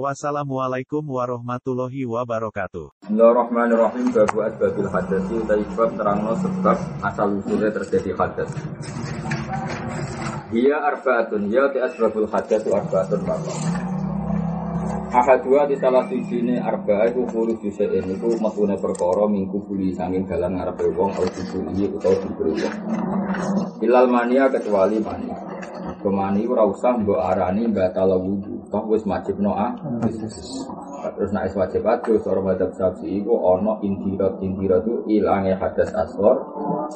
Wassalamualaikum warahmatullahi wabarakatuh. Bismillahirrahmanirrahim Babu asbabil hadasi Utai bab terangno sebab asal usulnya terjadi hadas Ia arbaatun Ya ti asbabul hadas arbaatun bapak Ahadua di salah sisi ini arba'a itu kurus yusein itu matune perkara minggu buli sanging dalam ngarepe wong au dibuli utawa dibeli wong. Ilal mania kecuali mania. Kemani ora usah mbok arani batal wudu. Toh wis wajib noa. Terus nek wis wajib adus ora madhab Syafi'i iku ana indirat indirat itu ilange hadas asghar,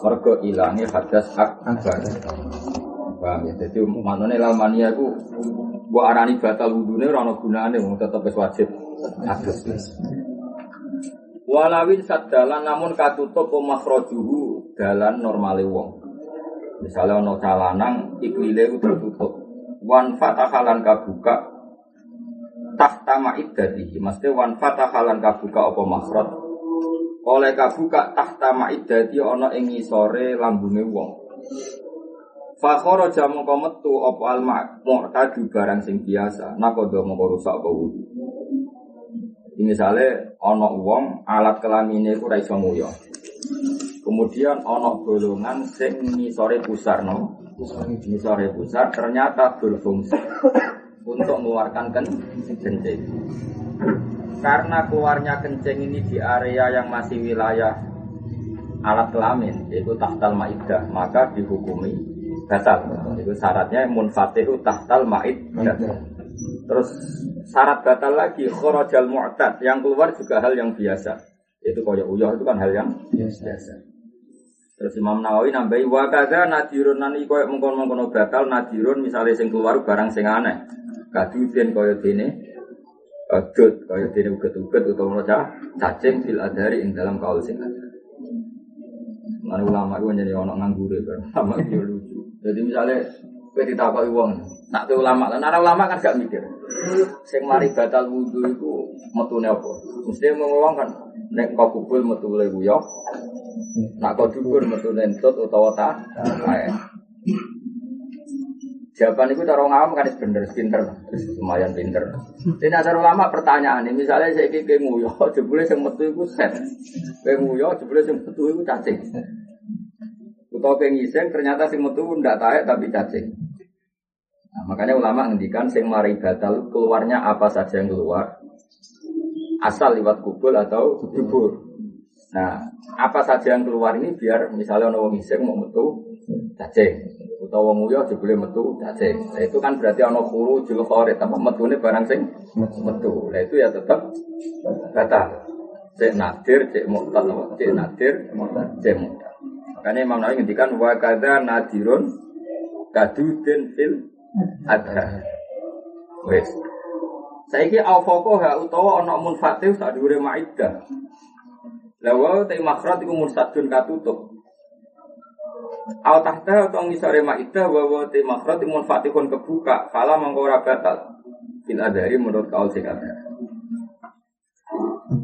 mergo ilange hadas akbar. Paham ya? Jadi manane ilal mania iku mbok arani batal wudune ora ana gunane wong tetep wis wajib adus. Walawin sadalan namun katutup makhrajuhu dalan normale wong. Misalnya ono calanang iklile itu tertutup. Wan fatahalan kabuka tahta ma'iddatihi. Maksudnya wan fatahalan kabuka apa makhraj. Oleh kabuka tahta ma'iddati ono ing ngisore lambunge wong. Fakhara jamu metu apa al mu'tadu barang sing biasa. Nakodo mongko rusak apa wudu. Misalnya ono wong alat kelamine iku ra. Kemudian ono golongan sing ngisore pusar no. Ngisore pusar ternyata berfungsi untuk mengeluarkan kencing. Karena keluarnya kencing ini di area yang masih wilayah alat kelamin, yaitu tahtal maidah, maka dihukumi batal. Itu syaratnya munfatihu tahtal maidah. Terus syarat batal lagi khorojal mu'tad yang keluar juga hal yang biasa. Itu koyo uyah itu kan hal yang biasa. Terus Imam Nawawi nambahi wa kadza nadirun nani koyo mengkon-mengkon batal nadirun misalnya sing keluar barang sing aneh. Kaduden koyo dene adut koyo dene uget-uget utawa cacing fil adari ing dalam kaul sing ada. Mana ulama itu jadi ono nganggure ulama itu lucu. Jadi misalnya kowe ditakoki wong, nak tuh ulama, lan ara ulama kan gak mikir. Sing mari batal wudu iku metune apa? Mesti ngomong kan nek kok kubul metu le guyo. Nak kok dubur metu nentut utawa ta. Jawaban itu cara ngawam kan bener, pinter, lumayan pinter. Ini asal ulama pertanyaan ini, misalnya saya kiki nguyo, jebule sing metu iku set, kowe nguyo, jebule sing metu iku cacing. Kowe ngising ternyata sing metu ndak taek tapi cacing. Nah, makanya ulama ngendikan sing mari batal keluarnya apa saja yang keluar asal lewat kubul atau dubur. Nah, apa saja yang keluar ini biar misalnya ono wong ngising mau metu cacing utawa wong uyo jebule metu cacing. Nah, itu kan berarti ono kuru jul khorit apa metune barang sing metu. Nah, itu ya tetap batal. Cek nadir, cek mu'tal, cek nadir, cek mu'tal. Makanya Imam Nawawi ngendikan wa kadza nadirun kadudin fil ada. Wes. Saiki awfaqo ha utawa ana munfatih sak dhuwure maidah. Lah wa te makhraj iku mursadun katutup. Aw tahta atau ngisore maidah wa wa te munfatihun kebuka, fala mangko ora batal. Fil adari menurut kaul sing ada.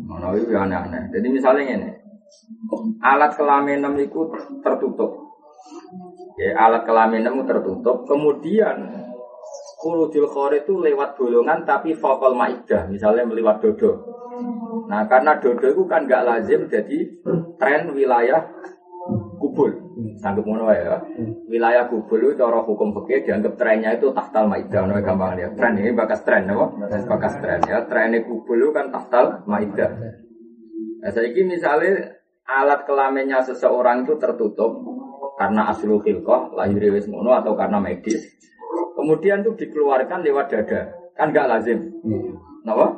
Mana itu aneh-aneh. Jadi misalnya ini, alat kelamin itu tertutup. Ya, alat kelamin itu tertutup. Kemudian Khurujul khori itu lewat bolongan tapi fokal maidah, misalnya melewat dodo. Nah karena dodo itu kan nggak lazim jadi tren wilayah kubul. Sanggup ngono ya. Wilayah kubul itu cara hukum fikih dianggap trennya itu tahtal maidah, no gampang ya. Tren ini bakas tren, apa? Bakas tren ya. Trennya kubul itu kan tahtal maidah. Nah, saya ini misalnya alat kelaminnya seseorang itu tertutup karena aslu khilqah, lahir wis ngono atau karena medis. Kemudian itu dikeluarkan lewat dada. Kan nggak lazim. Kenapa?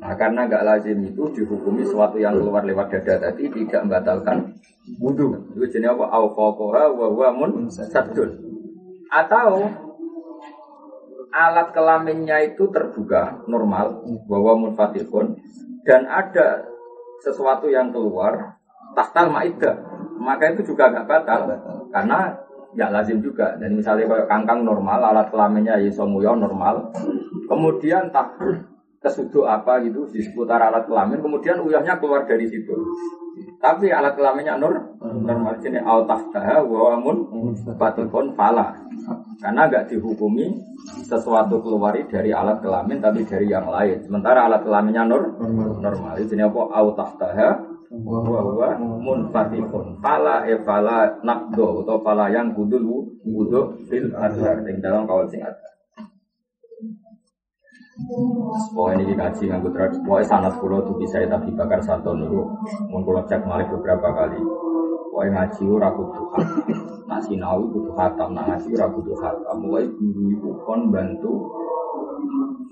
Nah, karena nggak lazim itu dihukumi sesuatu yang keluar lewat dada tadi tidak membatalkan wudhu. Itu jenis apa? Awqaqoha wa wa mun sadun. Atau alat kelaminnya itu terbuka normal bahwa munfatihun dan ada sesuatu yang keluar tahtal maidah, maka itu juga nggak batal karena nggak lazim juga. Dan misalnya kalau kangkang normal, alat kelaminnya isomuyo normal, kemudian tak kesuduk apa gitu di seputar alat kelamin, kemudian uyahnya keluar dari situ. Tapi alat kelaminnya nur normal sini al tahtaha wa mun batukun fala. Karena nggak dihukumi sesuatu keluari dari alat kelamin tapi dari yang lain. Sementara alat kelaminnya nur normal. Ini apa al tahtaha wa huwa munfatihun. Fala e fala nakdo atau fala yang kudul wudu fil azhar. Yang dalam kawal sing Pokoknya ini kaji nganggo tradisi. Pokoknya sanat kulo tuh bisa tapi bakar satu nih. Mau kulo cek malik beberapa kali. Pokoknya ngaji ora kudu Nak sinau kudu khatam, nak ngaji ora kudu khatam. Pokoknya guru itu kon bantu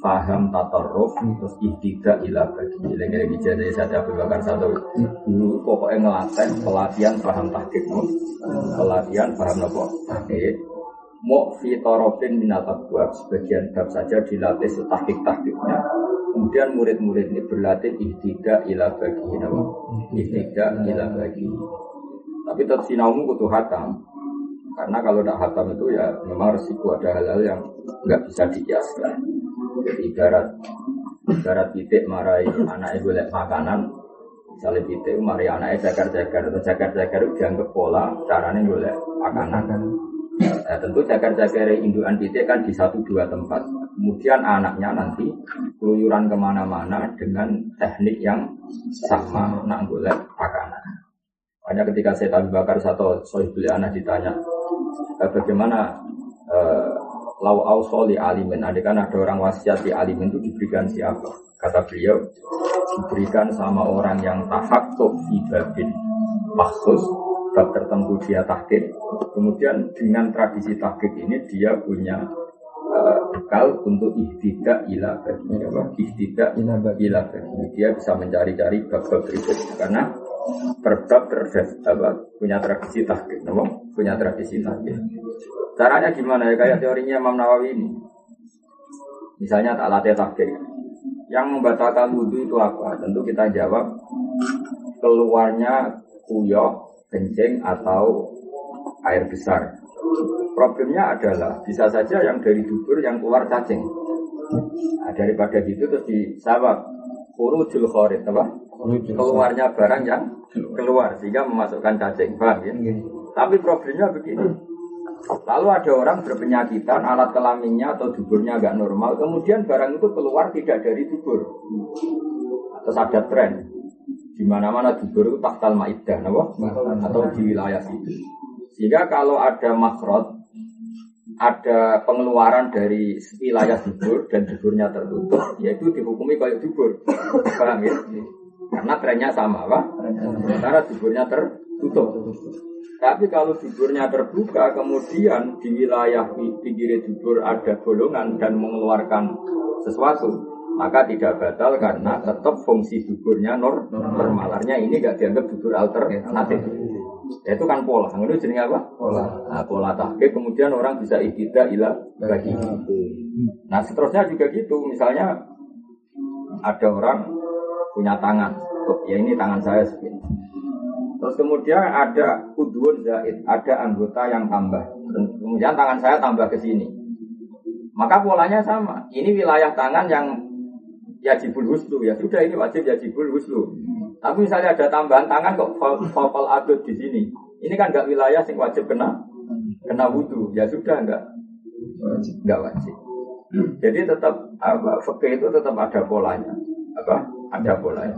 paham tatarruf terus ihtidak ila bagi. Lagi-lagi jadi saya Abu satu dulu pokoknya ngelatih pelatihan paham tahqiq pelatihan paham nopo? Tahqiq mau fitorofin minat buat sebagian bab saja dilatih setahkik tahkiknya kemudian murid-murid ini berlatih ihtidak ila bagi nama ihtidak ila bagi. Tapi tetap sinaumu kutu hatam karena kalau tidak hatam itu ya memang resiko ada hal-hal yang nggak bisa jadi ibarat ibarat titik marai anak ibu lihat makanan misalnya titik mari anaknya jagar-jagar atau jagar-jagar dianggap pola caranya boleh makanan Nah, tentu jagar-jagar induan titik kan di satu dua tempat. Kemudian anaknya nanti keluyuran ke mana-mana dengan teknik yang sama, nak golek makanan. Hanya ketika saya tahu bakar satu beli anak ditanya, eh, bagaimana eh, lau ausoli alimin, ada kan ada orang wasiat di alimin itu diberikan siapa? Kata beliau, diberikan sama orang yang tahaktuk fi babin maksus bab tertentu dia tahkid. Kemudian dengan tradisi tahkid ini dia punya uh, bekal untuk ihtidak ila bagi apa? Ihtidak ila bagi. Dia bisa mencari-cari bab-bab berikut karena berbab terdes apa? punya tradisi tahkid, apa? punya tradisi tahkid. Caranya gimana ya kayak teorinya Imam Nawawi ini. Misalnya tak latih tahkid. Yang membatalkan wudhu itu apa? Tentu kita jawab keluarnya kuyok kencing atau air besar. Problemnya adalah bisa saja yang dari dubur yang keluar cacing. Nah, daripada gitu terus disabab urujul khorit apa? Keluarnya barang yang keluar sehingga memasukkan cacing, paham ya? Iya. Tapi problemnya begini. Lalu ada orang berpenyakitan, alat kelaminnya atau duburnya agak normal, kemudian barang itu keluar tidak dari dubur. Terus ada tren, di mana-mana dubur itu tahtal maidah, atau di wilayah situ. Sehingga kalau ada makrot, ada pengeluaran dari wilayah dubur dan duburnya tertutup, yaitu dihukumi kayak dubur. Paham ya? Karena trennya sama, Pak. Sementara duburnya tertutup. Tapi kalau duburnya terbuka, kemudian di wilayah pinggir dubur ada golongan dan mengeluarkan sesuatu, maka tidak batal karena tetap fungsi duburnya nor normalarnya ini gak dianggap dubur alternatif. Ya, itu kan pola. Itu jenis apa? Pola. Nah, pola tahkik kemudian orang bisa ikhtidak ilah bagi. Nah, seterusnya juga gitu. Misalnya ada orang punya tangan. Oh, ya ini tangan saya segini. Terus kemudian ada udun zaid, ada anggota yang tambah. Kemudian tangan saya tambah ke sini. Maka polanya sama. Ini wilayah tangan yang yajibul huslu ya sudah ini wajib yajibul huslu. Tapi misalnya ada tambahan tangan kok fal adut di sini. Ini kan nggak wilayah sing wajib kena kena wudhu. Ya sudah nggak nggak wajib. Jadi tetap apa fakir itu tetap ada polanya. Apa? Ada polanya.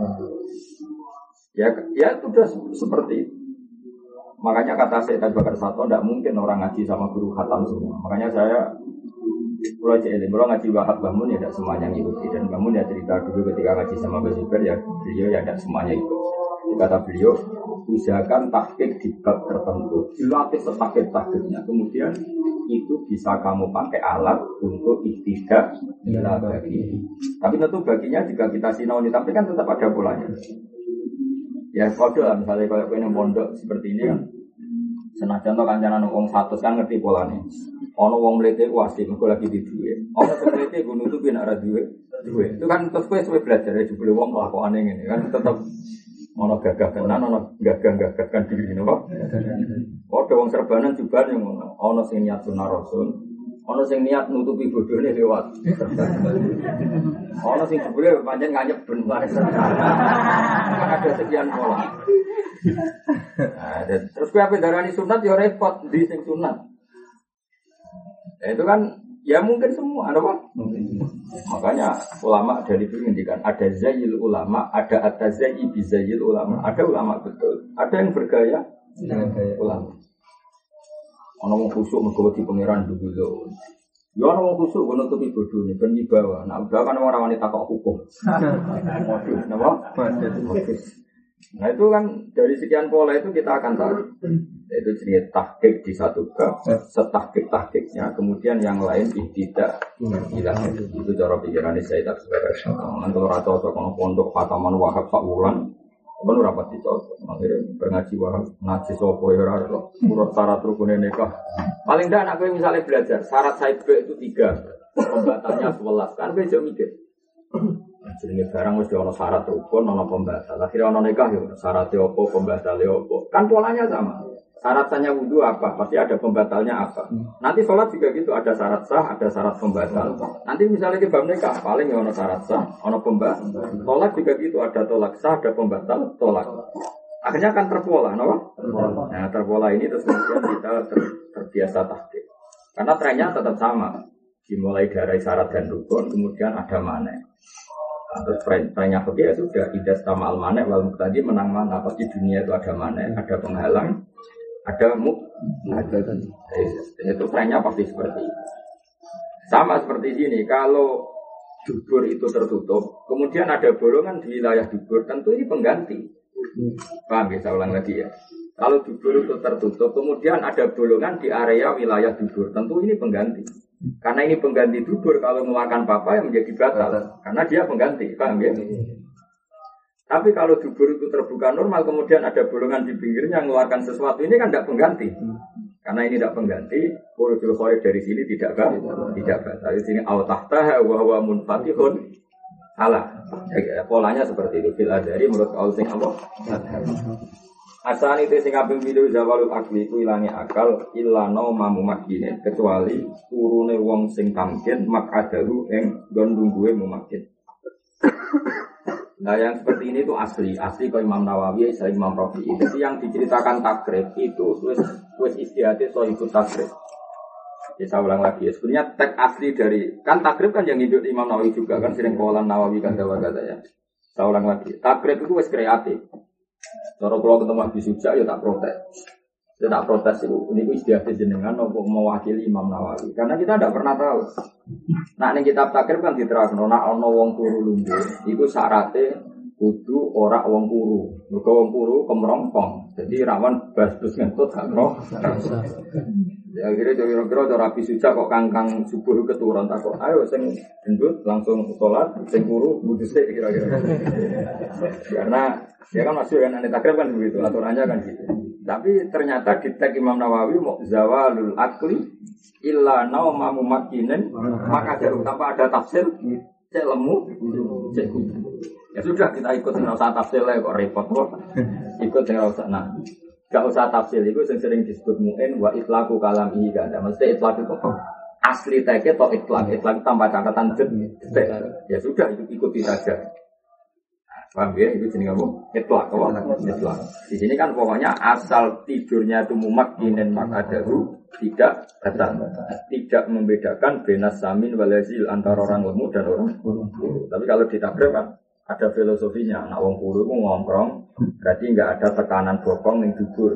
Ya ya sudah seperti itu. Makanya kata saya tadi Bakar Sato, tidak mungkin orang ngaji sama guru khatam semua. Makanya saya Pulau Cilik, pulau ngaji Wahab Bangun ya tidak semuanya ngikuti dan Bangun ya cerita dulu ketika ngaji sama Zubair ya beliau ya tidak semuanya ikut. Kata beliau, usahakan taktik di bab tertentu, dilatih setakit taktiknya. Kemudian itu bisa kamu pakai alat untuk ikhtidak bila bagi. Tapi tentu baginya jika kita sinau tapi kan tetap ada polanya. Ya kode lah misalnya kalau kau pondok seperti ini kan. Senajan to kancanan wong satu kan ngerti polanya. Ono wong mlete ku asli lagi di duwe. Ono sing mlete ku nutupi nek ora duwe. Duwe. Itu kan terus kowe suwe belajar ya jebule wong kelakuane ngene kan tetep Ono gagah tenan, ono gagah-gagahkan diri napa? Padha wong serbanan juga yang ngono. Ono sing niat sunah rasul, ono sing niat nutupi bodhone lewat. Ono sing jebule pancen nganyep ben Ada sekian pola. Nah, terus kowe apa darani sunat ya repot di sing sunat. Ya, itu kan ya mungkin semua, ada apa? Makanya ulama dari itu ngendikan ada zayil ulama, ada atazayi bizayil ulama, ada ulama betul, ada yang bergaya ulama. Ono wong khusuk mergo di pangeran dulu. Ya ono wong khusuk ngono nutupi bodhone ben wibawa. Nah, udah kan orang wanita kok hukum. Napa? Nah itu kan dari sekian pola itu kita akan tahu Yaitu jenis tahkik di satu bab Setahkik tahkiknya Kemudian yang lain tidak Gila Itu cara pikiran saya tak sebagai Nanti orang cocok Kalau pondok Fataman Wahab Pak Wulan Apa nu rapat dicocok Akhirnya berngaji Wahab Najis Sopo ya raro Urut syarat rukunnya nikah. Paling tidak anak gue misalnya belajar Syarat saib itu tiga. Pembatalnya sebelas. Kan gue jauh mikir. Jenenge barang mesti ono syarat rukun, ono pembatal. Akhirnya ono nikah ya syaratnya opo, pembatalnya opo. Kan polanya sama. Syaratnya wudhu apa? Pasti ada pembatalnya apa. Nanti sholat juga gitu, ada syarat sah, ada syarat pembatal. Nanti misalnya kita nikah, paling ya ono syarat sah, ono pembatal. Tolak juga gitu, ada tolak sah, ada pembatal, tolak. Akhirnya akan terpola, no? Nah, terpola ini terus kemudian kita ter- terbiasa tahqiq. Karena trennya tetap sama. Dimulai dari syarat dan rukun, kemudian ada mana. Nah, terus tren- trennya fikih ya sudah tidak sama al manek wal tadi menang mana pasti dunia itu ada mana ada penghalang ada muk ada itu trennya pasti seperti itu. Sama seperti sini kalau dubur itu tertutup kemudian ada bolongan di wilayah dubur tentu ini pengganti. Paham ya saya ulang lagi ya? Kalau dubur itu tertutup kemudian ada bolongan di area wilayah dubur tentu ini pengganti. Karena ini pengganti dubur, kalau mengeluarkan papa yang menjadi batal. Karena dia pengganti, paham ya? Tapi kalau dubur itu terbuka normal, kemudian ada bolongan di pinggirnya mengeluarkan sesuatu, ini kan tidak pengganti. Karena ini tidak pengganti, urujul khair dari sini tidak batal. Tidak batal. Di sini awtahtaha wa munfatihun. Salah. Ya, polanya seperti itu. Fil adari menurut kaul sing apa? Asani te sing kaping pindho zawalul akli ku ilange akal illano mamu makine kecuali turune wong sing tamkin mak adalu ing nggon lungguhe mumakin. Nah yang seperti ini tuh asli, asli kau Imam Nawawi, saya Imam Rafi. Jadi yang diceritakan takrib itu wis wis istihati so ikut takrib. Ya saya ulang lagi ya. Sebenarnya teks asli dari kan takrib kan yang hidup Imam Nawawi juga kan sering kolan Nawawi kan kata ya. Saya ulang lagi. Takrib itu wis kreatif. Kalau kalau ketemu Habib Suja ya tak protes. Ya tak protes itu. Ini istiadat jenengan untuk mewakili Imam Nawawi. Karena kita tidak pernah tahu. Nah ini kitab takrib kan diterangkan. Nah ono wong turu lumbu. Itu syaratnya kudu ora wong kuru. Mergo wong kuru kemrompong. Jadi rawan bas-bus ngentut gak roh. Ya kira kira cara Rabi Suja kok kangkang subuh keturun tak kok. Ayo sing gendut langsung sholat, sing kuru budus kira-kira. Karena ya kan masuk kan aneh takrib kan begitu, aturannya kan gitu. Tapi ternyata di tag Imam Nawawi mau zawalul akli illa nauma mumakinin maka jarum tanpa ada tafsir cek lemu cek. Ya sudah kita ikut nggak usah tafsir lah kok repot kok. Ikut nggak usah nah. Gak usah tafsir itu yang sering disebut mu'in wa itlaku kalam ini gak ada. Mesti itlak itu asli tagnya atau itlak. Itlak tanpa catatan jet. Ya sudah itu ikuti saja. Paham ya? Itu jenis apa? Itlak. Itlak. Di sini kan pokoknya asal tidurnya itu mumakinin makadaru tidak batal. Tidak membedakan benas samin walazil antara orang lemu dan orang kuru. Tapi kalau ditakrif kan ada filosofinya. Nak wong kuru itu ngongkrong, berarti nggak ada tekanan bokong yang dubur.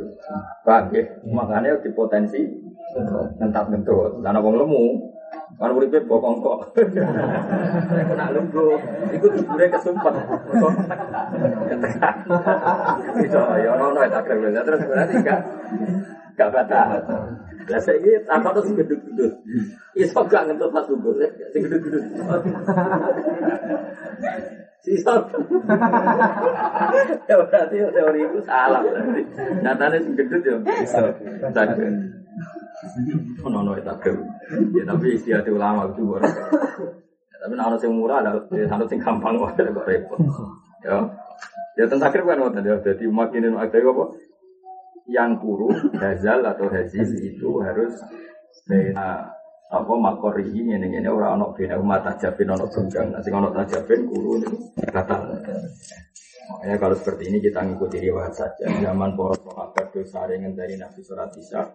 Paham ya? Makanya di potensi ngentat ngentut. Karena wong lemu, kan uripe bokong kok. Kena lunggu, itu duburnya kesumpet. Ketekan. Itu ya ono ono tak kira terus berarti enggak enggak batal. Lah saiki apa terus gedut-gedut. Iso gak ngentut pas subuh, sing gedut-gedut. Ya berarti teori itu salah berarti. Nyatanya sing gedut ya. Takdir. Ono ono takdir. Ya tapi istiadat ulama itu baru. Ya, tapi kalau sing murah ada harus sing gampang kok kok repot. Ya. Ya tentang akhir kan ngoten ya. Jadi makinin ada apa? Yang kuru, hazal atau hazil itu harus bena apa makori ini ini ini orang anak bina umat tajabin anak tunggang nasi anak tajabin kuru ini kata. Makanya kalau seperti ini kita ngikuti riwayat saja. Zaman poros sahabat dosa ringan dari Nabi Surat Isa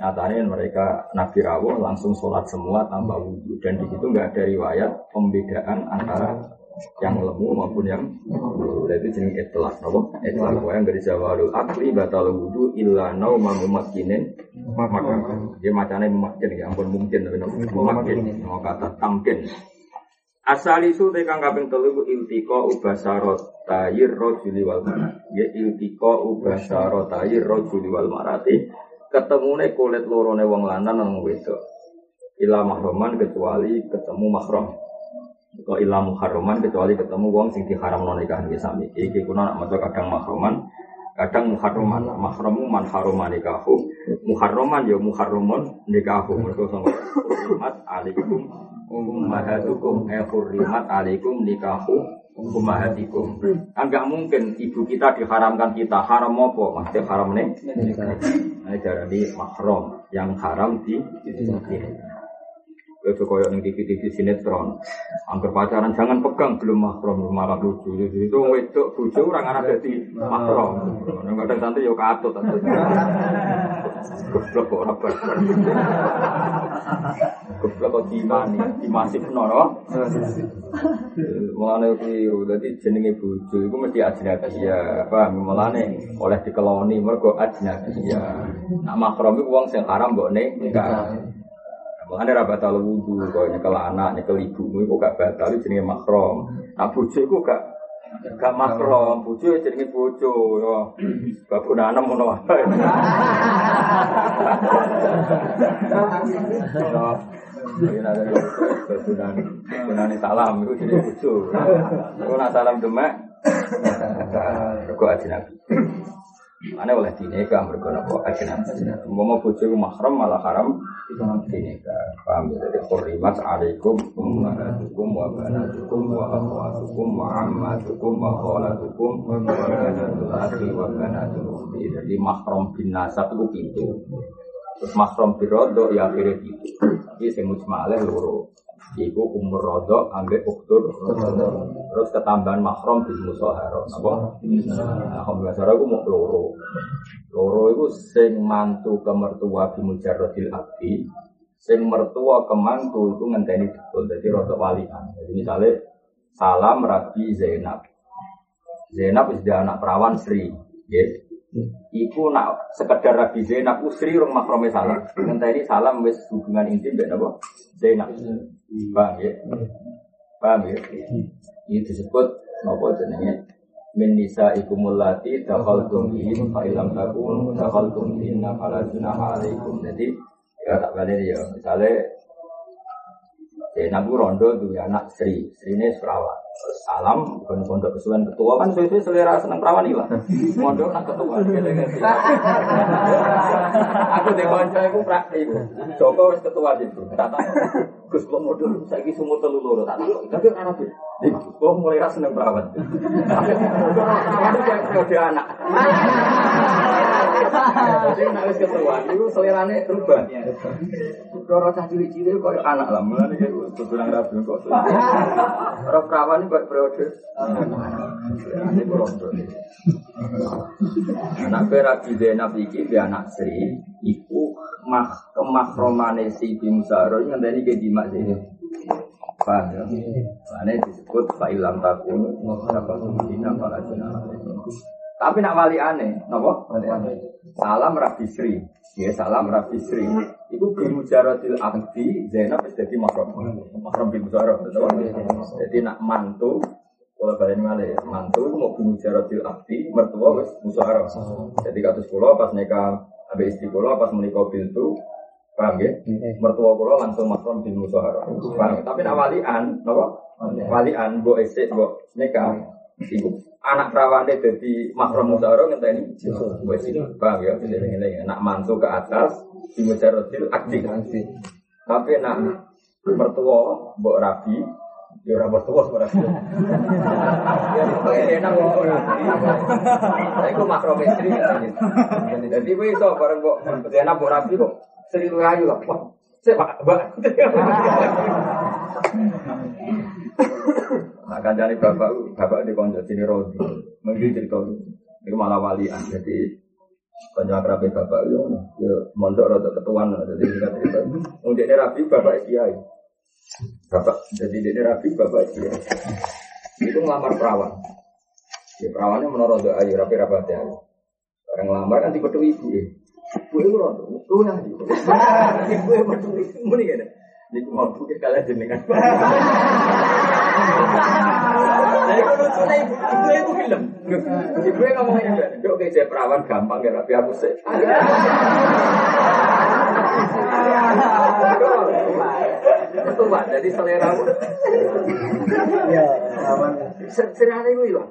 nyatanya mereka Nabi Rawuh langsung sholat semua tanpa wudhu. Dan di situ nggak ada riwayat pembedaan antara yang lemu maupun yang itu jenis etlak nopo etlak yang dari jawalul akli batal wudu illa nau mamumakinin maka dia macamnya memakin ya ampun mungkin tapi memakin mau kata tamkin. Asal isu tekan kaping telu iltiko ubasarot tayir rojuli wal marat ya iltiko ubasarot tayir rojuli wal marati. Ketemune kulit lorone wong lanang nang wedok. Ila mahroman kecuali ketemu mahram Kau ilah muharraman kecuali ketemu wong sing diharam non nikahan ki sami. Iki kuna nak maca kadang mahroman, kadang muharraman. Mahramu man harama nikahu. Muharraman ya muharramun nikahu. Mergo sama hurmat alaikum ummahatukum eh hurrimat alaikum nikahu ummahatikum. Enggak mungkin ibu kita diharamkan kita haram apa? Maksudnya haram nih. Nah, jadi mahram yang haram di itu koyo ning TV-TV sinetron. Angker pacaran jangan pegang belum mahram malah lucu. Jadi itu wedok bojo ora ana dadi mahram. Nek kadang santai yo katut. Goblok kok ora barbar. Goblok kok dimani, dimasif nono. Mulane keliru. Dadi jenenge bojo iku mesti ajnabi ya. Paham? Mulane oleh dikeloni mergo ajnabi ya. Nak mahram iku wong sing haram mbok nikah. Mengenai rabat al wudhu, kalau nyekel anak, nyekel ibu, itu gak batal, jenis makrom. Nah bojo itu gak gak makrom, bojo jenis bojo, ya. Bapak nanam mau apa? Gunani salam itu jadi bojo. Kalau nak salam demek, kok nabi. Mana oleh dineka berguna kok ajnabi. Mau bojo mahram malah haram dineka. Paham ya dari khurimat alaikum ummahatukum wa banatukum wa akhwatukum wa ammatukum wa wa banatul wa banatul. Jadi mahram bin nasab itu pintu. Terus mahram bin rodo ya akhirnya pintu. Tapi sing mujmalah loro. Iku umur rodo ambek uktur terus ketambahan mahram di musoharo apa? Nah, musoharo aku mau loro loro itu sing mantu ke mertua di mujarrodil abdi sing mertua ke mantu itu ngenteni betul jadi rodo walian jadi misalnya salam rabi Zainab Zainab sudah anak perawan Sri ya Iku nak sekedar Rabi Zainab Usri rong makrome salam. Ngenteni salam wis hubungan intim mbek napa? Zainab. Paham ya? Paham ya? Ini disebut apa jenenge? Min nisa ikumulati dakhaltum bihin fa ilam takun dakhaltum bihinna fala junaha alaikum. Jadi ya tak balik ya. Misalnya Zainab rondo tuh anak Sri, Sri ini. Salam, bukan pondok kesuwen ketua kan sesuai selera seneng perawan lah. Pondok nak ketua. Aku di konco aku praktik. Joko ketua gitu. Tak tahu. Gus kok modal saiki sumur telu loro tak tahu. Tapi anak tuh. Kok mulai rasa seneng kayak periode anak. Jadi nak wis ketua itu selerane berubah. Kalau cah cilik-cilik kok anak lah, mulane kayak gue bilang rapi kok. Orang perawan buat periode. Ini berondo. Anak Rabi Zainab iki dia anak Sri, iku mah kemahromane si Bimsaro tadi ke Dimak sini. Paham ya? Ini disebut fa'ilam takun, dapat tumbuhin para jenazah. Tapi nak wali aneh, nopo? Salam Rabi Sri, ya salam Rabi Sri. Iku bimujaradil abdi Zainab wis dadi mahram. Mahram bimujarad, betul? Jadi nak mantu kalau kalian malih mantu mau bimujaradil abdi mertua wis musyawarah. Jadi kados kula pas nikah abe istri kula pas menikah pintu paham ya? Mertua kula langsung mahram musyawarah. Paham? Tapi nak walian, napa? Walian mbok esek mbok nikah iku anak perawane jadi mahram musyawarah ngenteni wis paham ya? Ini nak mantu ke atas di mujarodil akdi. Tapi nak mertua mbok rabi Ya ora bos tuwas ora. Ya enak kok ora. Saya ku makrometri. Jadi kowe iso bareng kok enak kok rapi kok. Seri lu ayu lah. Pak mbak. Nah, kancane bapak, bapak di konco sini rodi, mungkin cerita itu malah walian. Jadi konco akrab bapak yo, yo mondok rada ketuan, jadi kita cerita. Mungkin ini rapi bapak kiai. Bapak, jadi ini rapi bapak kiai. Itu ngelamar perawan. Ya perawannya menurut ayu rapi rapat ya. Orang ngelamar kan tipe ibu ya. Ibu itu rodo, itu yang ibu. Ibu betul ibu ini kan. Ini mau bukit kalian jenengan. Jadi kalau lucu nih, ibu film. Ibu yang ngomong ini, dok kayak perawan gampang ya, tapi aku sih. Itu pak, jadi selera aku. Ya. Selera itu hilang.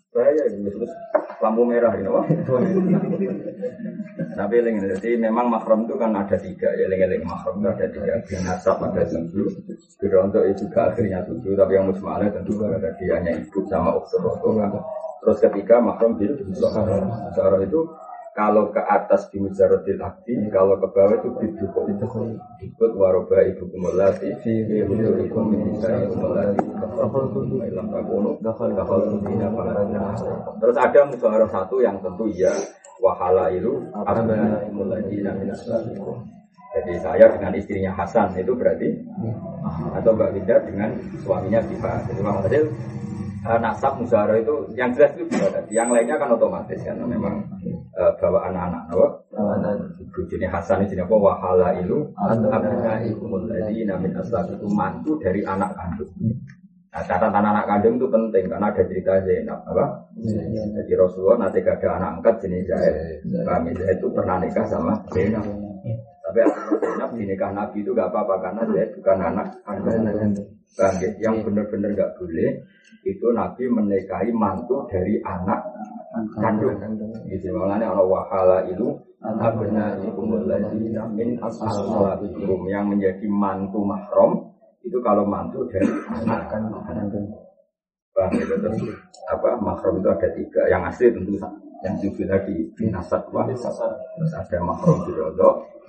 Ini terus lampu merah wah. Tapi eling jadi memang makrom itu kan ada tiga ya eling eling makrom itu ada tiga. Binasab ada tujuh, Bironto itu juga akhirnya tujuh. Tapi yang musmalah tentu ada dianya ibu sama kan. Terus ketiga makrom bil itu kalau ke atas di mujarodil abdi, kalau ke bawah itu bidukuk. Ikut waroba ibu kumulati, ibu ikum bisa kumulati, ilam takono, Terus ada musyawarah satu yang tentu iya, wahala itu abna muladi naminas jadi saya dengan istrinya Hasan itu berarti atau Mbak Winda dengan suaminya Siva. Jadi maksudnya nasab musyawarah itu yang jelas itu tadi. Yang lainnya kan otomatis karena memang uh, bawa anak-anak? Ibu jenis Hasan ini apa? Wahala ilu abna ikumul ladi namin asal itu mantu dari anak kandung. Nah, catatan anak kandung itu penting karena ada cerita Zainab, apa? Jadi Rasulullah nanti ada anak angkat jenis Zaid. Kami Zaid itu pernah nikah sama Zainab. Tapi Zainab dinikah Nabi itu gak apa-apa karena Zaid bukan anak kandung. Bangkit. Yang benar-benar gak boleh itu Nabi menikahi mantu dari anak kandung. Gitu orang wahala itu abna ikumul ladina min ashabikum yang menjadi mantu mahram itu kalau mantu dari anak kandung. Bang, itu terus apa mahram itu ada tiga. Yang asli tentu yang juga tadi binasat wah terus ada mahram di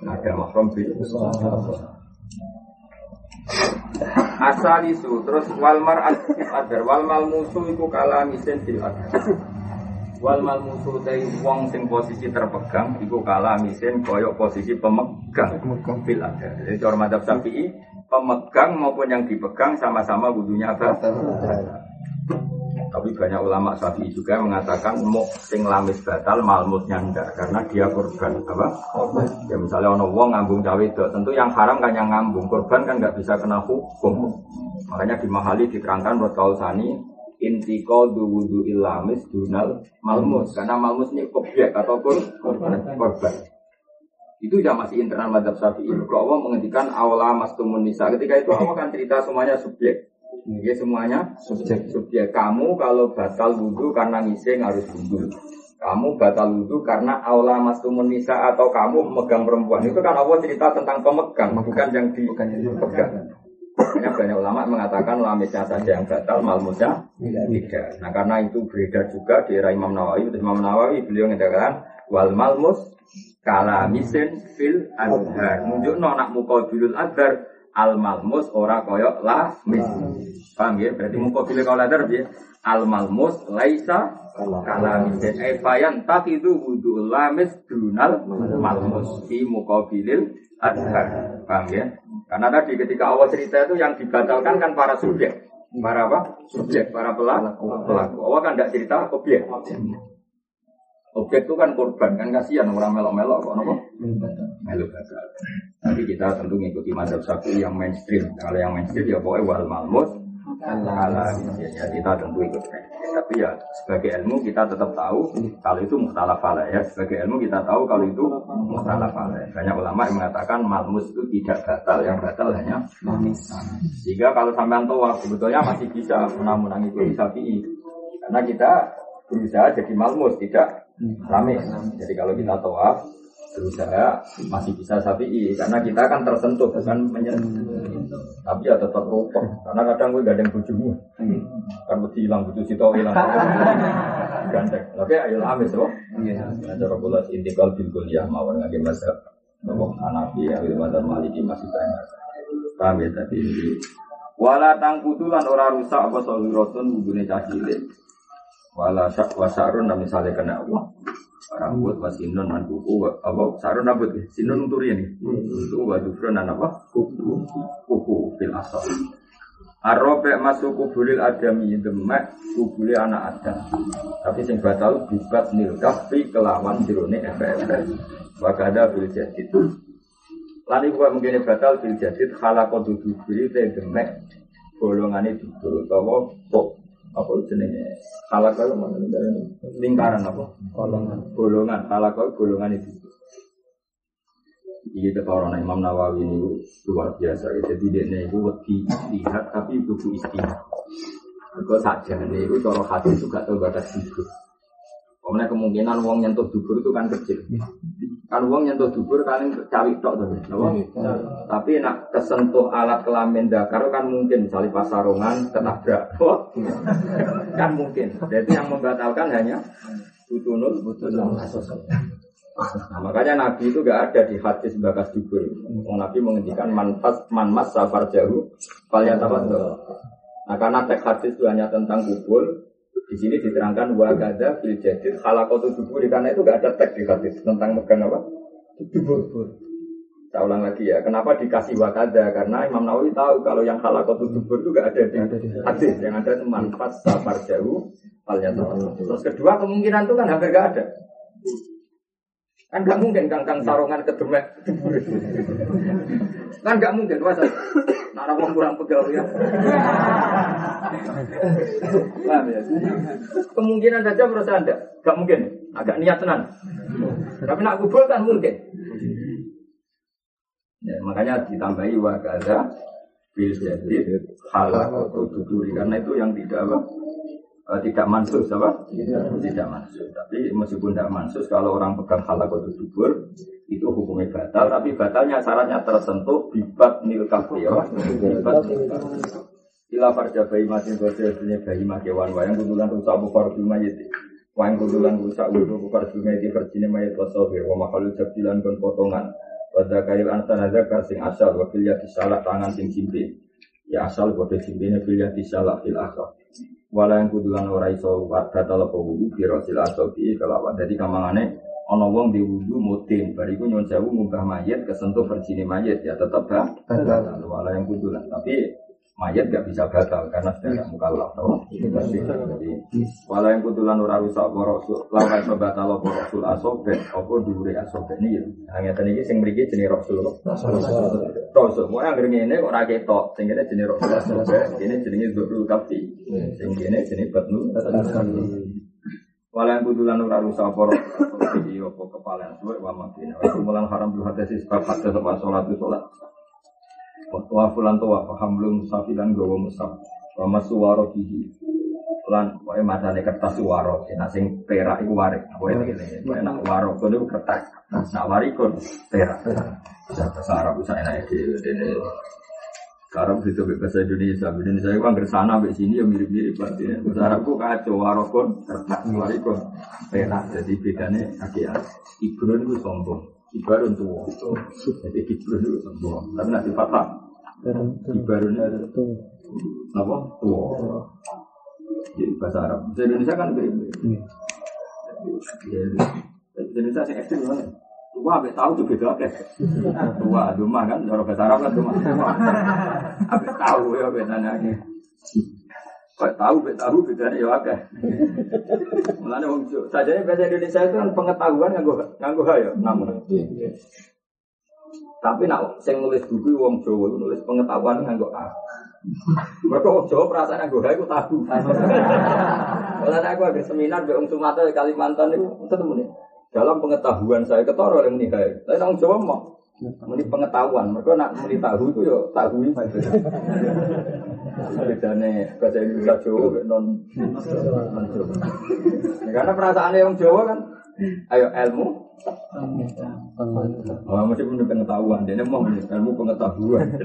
ada mahram di Asal isu terus walmar adar walmal musuh iku kala misen fil adar. Walmal musuh dari wong sing posisi terpegang iku kala misen koyok posisi pemegang fil adar. Jadi cara madhab syafi'i pemegang maupun yang dipegang sama-sama wudhunya apa? Tapi banyak ulama syafi'i juga mengatakan mau sing lamis batal malmus nyandar karena dia korban apa? Ya misalnya ono wong ngambung cawe itu, tentu yang haram kan yang ngambung, korban kan nggak bisa kena hukum. Makanya di mahali diterangkan buat sani intiko wudhu ilamis dunal malmus karena malmus ini objek ataupun korban. Itu ya masih internal madhab syafi'i. Kalau Allah menghentikan awla mastumun nisa. Ketika itu Allah kan cerita semuanya subjek. Ya semuanya subjek. Subjek kamu kalau batal wudhu karena ngising harus wudhu. Kamu batal wudhu karena aula mastumun nisa atau kamu memegang perempuan. Itu kan Allah cerita tentang pemegang, bukan yang dipegang. Makanya banyak ulama mengatakan lamisnya saja yang batal, malmusnya tidak. Nah karena itu beredar juga di era Imam Nawawi. Imam Nawawi beliau mengatakan wal malmus kalamisin fil adhar. Munjuk nak mukabilul adhar al malmus ora koyo lamis. Paham ya? Berarti pilih kalau ladar ya. Al malmus laisa kalamis. Eh fayan tak itu wudu lamis dunal malmus di mukabilil adhar. Paham ya? Karena tadi ketika awal cerita itu yang dibatalkan kan para subjek. Para apa? Subjek, para pelaku. Pelaku. Awal kan tidak cerita objek. Objek itu kan korban, kan kasihan orang melok-melok kok nopo? Melok gagal. Tapi kita tentu mengikuti mazhab satu yang mainstream. Kalau yang mainstream ya pokoknya wal malmus ala ya, kita tentu ikut. Tapi ya sebagai ilmu kita tetap tahu kalau itu muhtalaf alaih ya. Sebagai ilmu kita tahu kalau itu muhtalaf alaih. Banyak ulama yang mengatakan malmus itu tidak batal, yang batal hanya manis. Jika kalau sampai tawaf sebetulnya masih bisa menang-menangi sapi. Karena kita berusaha jadi malmus, tidak rame. Jadi kalau kita tawaf berusaha masih bisa sapi karena kita kan tersentuh bukan menyentuh tapi ya tetap rokok karena kadang gue gak ada yang bujumu. Kan mesti hilang bujuh situ hilang. Ganteng. Tapi ayo amis loh ada robolah intikal bil kuliah mawar ngaji masa Nopo Hanafi, Awil Madar Maliki masih banyak. Paham ya tadi ini. Wala tangkutulan ora rusak apa sohiratun hubungi cacilin. Wala syak wasarun misalnya kena Allah rambut was sinun man kuku apa? Sarun rambut ya sinun turi ini itu wa dufron dan apa? Kuku. Kuku fil asal Arobe masuk kubulil adami demek kubuli anak adam. Tapi sing batal bibat nilkaf fi kelawan jirone efek-efek. Wakada bil jadid. Lani buat mungkin batal bil jadid halaqadu dubuli te demek golongane dubul utawa kok apa jenenge halakal mana lingkaran apa golongan golongan halakal golongan itu Iya ketara Imam Nawawi ini luar biasa ya. Jadi dia itu wedi lihat tapi butuh istihad. Kau saja nih itu cara hati juga tahu batas hidup. Kemudian kemungkinan uang nyentuh dubur itu kan kecil. Kan uang nyentuh dubur kan cawi tok tuh, iya. Tapi nak kesentuh alat kelamin dakar kan mungkin misalnya pasarungan ketabrak. Oh. kan mungkin. Jadi yang membatalkan hanya butunul butunul Nah, makanya Nabi itu gak ada di hadis bakas dubur. Nabi menghentikan manfas manmas safar jauh, kalian Nah karena teks hadis itu hanya tentang kubur, di sini diterangkan wagada fil jadid halakotu dubur karena itu gak ada teks di hadis tentang megang apa? Dubur. Saya ulang lagi ya, kenapa dikasih wakada? Karena Imam Nawawi tahu kalau yang halakotu dubur itu gak ada di hadis, yang ada itu manfaat safar jauh, kalian Terus kedua kemungkinan itu kan hampir gak ada. Kan gak mungkin kangkang sarungan kedemek. kan gak mungkin masa nara wong kurang pegawai ya. Paham ya? Kemungkinan saja menurut Anda gak mungkin. Agak niat tenan. Tapi nak kubur kan mungkin. Ya, makanya ditambahi wa kaza bil jadid halal atau karena itu yang tidak apa uh, tidak mansus apa? Tidak, tidak mansus. Tapi meskipun tidak mansus, kalau orang pegang halakot dubur itu hukumnya batal. Tapi batalnya syaratnya tersentuh bibat nil kafi ya. Bibat Ila farja bayi masin dosa dunia bayi makewan wayang kundulan rusak bukar bima yiti. Wayang kundulan rusak bukar bima yiti berjini mayat wasobe wa makalu jabilan kon potongan. Pada kail antan azakar sing asal wakil ya disalak tangan sing simpi. Ya asal bodoh simpine fil ya disalak fil. Wala yang kudulan ora iso batal apa wudu kira sil asobi kelawan. Jadi kamangane ana wong di wudu mutin bariku nyuwun sewu munggah mayit kesentuh berjini mayit ya tetap batal. Wala yang kudulan. Tapi mayat gak bisa batal karena sudah tidak mukallaf tau jadi wala yang kutulan ora rusak apa rasul lawan batal apa rasul asobe apa dhuwure asobe ini hanya tadi sing mriki jenenge rasul rasul. Mau yang ngene kok ora ketok. Sing kene jenenge rasul. Asobe ini jenenge dzul kafi sing kene jenenge batnu Walau yang kudulan ora rusak iki apa kepala suwe wa makina mulang haram dulu hadis sebab hadis sama sholat itu sholat Wa fulan tuwa fahamlum musafilan gawa musaf. Wa masuwaro kihi. Lan wae matane kertas suwaro. Nah sing perak iku warik. Wae ngene. Wae nak waro kono iku kertas. Nak warikon perak. Bisa bahasa Arab bisa enak dhewe dene. Sekarang itu bahasa Indonesia, Indonesia itu angker sana sampai sini ya mirip-mirip berarti. Bahasa Arabku kacau, warokon, kertas, warikon, perak. Jadi bedanya akhirnya Ibrun itu sombong, Ibrun tua. Jadi Ibrun itu sombong. Tapi nanti fatah Ibaratnya itu apa? Tua. Jadi bahasa Arab. Bahasa Indonesia kan beda. Indonesia sih ekstrim mana? Tua apa tahu tuh beda oke. Tua, rumah kan, orang bahasa Arab kan rumah. Apa tahu ya bedanya. Kok tahu beda tahu bedanya ya oke. Mulanya wong saja bahasa Indonesia itu kan pengetahuan nganggo nganggo ya namun. Tapi nak sing nulis buku wong Jawa nulis pengetahuan nganggo A. Mereka wong Jawa perasaan aku aku tahu. Kalau aku agak seminar di Sumatera Kalimantan itu ketemu nih. Dalam pengetahuan saya ketara oleh menihai. Tapi orang Jawa mau Muni pengetahuan, mereka nak muni tahu itu yo tahu itu. Bedane bahasa Indonesia Jawa non Karena perasaan yang Jawa kan, ayo ilmu. Oh, mesti punya pengetahuan. Dia mau ilmu pengetahuan.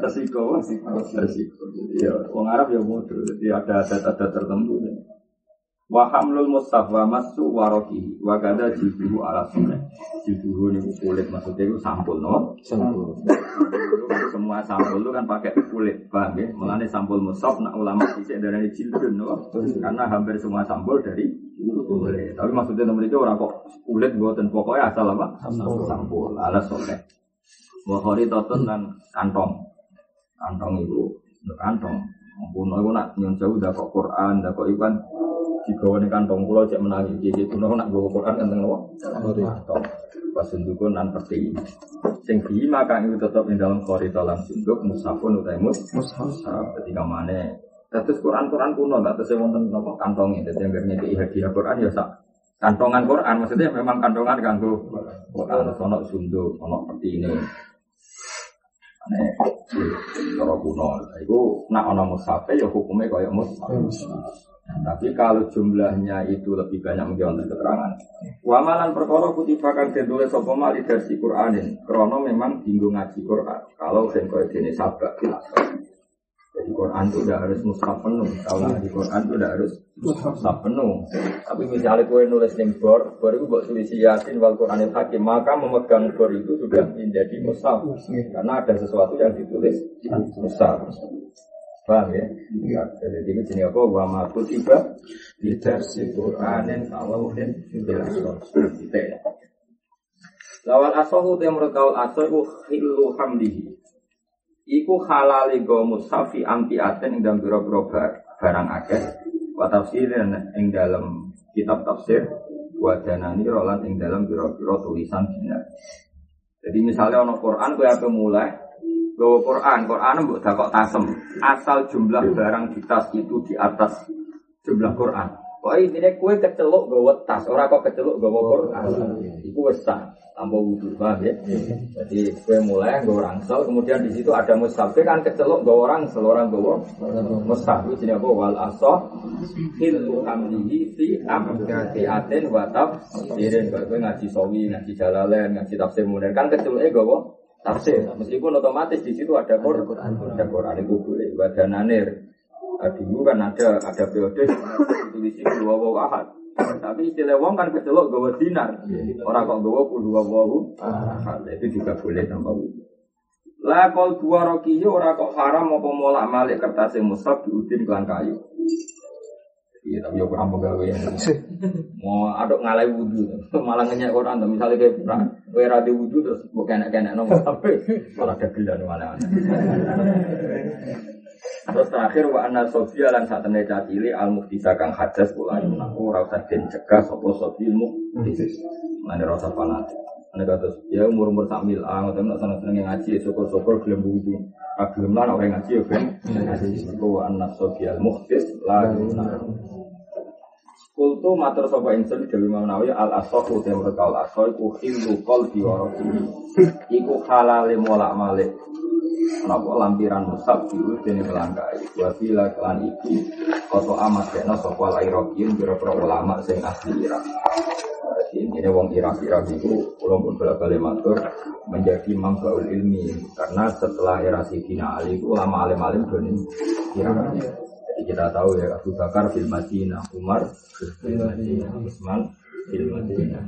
Resiko, resiko, resiko. Ya, orang Arab ya bodoh. Jadi ada data-data tertentu. Wa hamlul mustafa masu waroki wa kada jibuhu ala sunai. Jibuhu ini kulit maksudnya itu sampul no. Sampul. Semua sampul itu kan pakai kulit, paham ya? Mengenai sampul mustaf, nak ulama bisa dari jildun no. Karena hampir semua sampul dari Tapi maksudnya teman itu orang kok kulit buatan pokoknya asal apa? Sampul. Sampul. Ala sunai. Wa totun dan kantong. Kantong itu kantong. Mumpun aku nak nyon jauh dah kok Quran, dah kok iban digawa ning kantong kula cek menangi iki kuno nak nggawa Quran kan teng kantong pas sunduk nan peti sing di maka itu tetap di dalam korito lang sunduk musafun utai mus mushaf ketika mana Terus Quran-Quran kuno, tak terus wonten nopo kantongnya, jadi yang bernyata hadiah Quran ya sak kantongan Quran, maksudnya memang kantongan kanggo Quran, ono sunduk, ono peti ini, Ane, cara kuno, itu nak ono mushaf ya hukumnya kaya mushaf. Tapi kalau jumlahnya itu lebih banyak mungkin keterangan. Wamalan perkara kutiba kang den mali versi Qur'anin. Krono memang dinggo ngaji Qur'an. Kalau den koyo dene sabak Jadi Quran itu tidak harus mushaf penuh. Kalau ngaji Quran itu tidak harus mushaf penuh. Tapi misalnya kue nulis di bor, bor itu buat tulis yasin wal Quranil hakim, maka memegang bor itu sudah menjadi mushaf. Karena ada sesuatu yang ditulis mushaf. Paham ya? Iya. Jadi itu jenis apa? Wa ma kutiba bidarsi Qur'anin awawin Kita ya. Lawal asohu yang menurut kau asoh itu hilu hamdihi. Iku halali go musafi anti aten yang dalam biro-biro barang akeh. Wa tafsirin yang dalam kitab tafsir. Wa danani rolan yang dalam biro-biro tulisan dina. Jadi misalnya ono Quran kau apa mulai Gawa Quran, Quran mbok dakok tasem. Asal jumlah barang di tas itu di atas jumlah Quran. Kok ini kue keceluk gawa tas, orang kok keceluk gawa Quran. Iku wis sah tanpa wudhu, paham ya? Jadi kue mulai gawa rangsel, kemudian di situ ada mushaf, kan keceluk gawa rangsel, orang gawa mushaf. Itu jenis apa? Wal asoh hilu hamdihi fi amfiatin wataf sirin. Kue ngaji sawi, ngaji jalalain, ngaji tafsir munir, kan keceluknya gawa tafsir. Meskipun otomatis di situ ada Quran, ada Quran itu boleh. Wadananir. Nah, dulu kan ada ada periode ditulis dua wawu ahad. Tapi istilah wong kan kecelok gawa dinar. Orang kok gawa dua wawu ahad. Itu juga boleh tanpa wudhu. Lah kol dua rokiyo orang kok haram mau pemolak malik kertas musab diudin kelan kayu. Iya, tapi ya kurang pegawai ya. Mau aduk ngalai wudhu, malah ngenyek orang. Misalnya kayak perang, kue rada wudhu terus mau kena-kena nomor HP, malah dagel dan mana Terus terakhir wa anna sofia lan saat ini cacili al muhtisa kang hadas pula aku rasa den cegah sopo sofi muhtis. Mana rasa fanatik. Ane kata ya umur umur tak mil ah, ngoten sana seneng ngaji, syukur syukur gelem buku. Ah gelem lah orang ngaji ya ben ngaji. Wa anna sofia al muhtis la Kultu matur sapa ingsun Dewi Imam Nawawi al asah uta mereka al asah iku hilu qalbi wa Iku halale molak malik. Napa lampiran musab diurut dene kelangkai. Wa fila kelan iki koto amat kena sapa lairokin biro-biro ulama sing asli Irak. Ini wong Irak Irak itu ulama pun balik matur menjadi manggaul ilmi karena setelah era Sidina Ali ulama alim alim dunia Irak. Jadi kita tahu ya Abu Bakar fil Madinah, Umar fil Madinah, Utsman fil Madinah.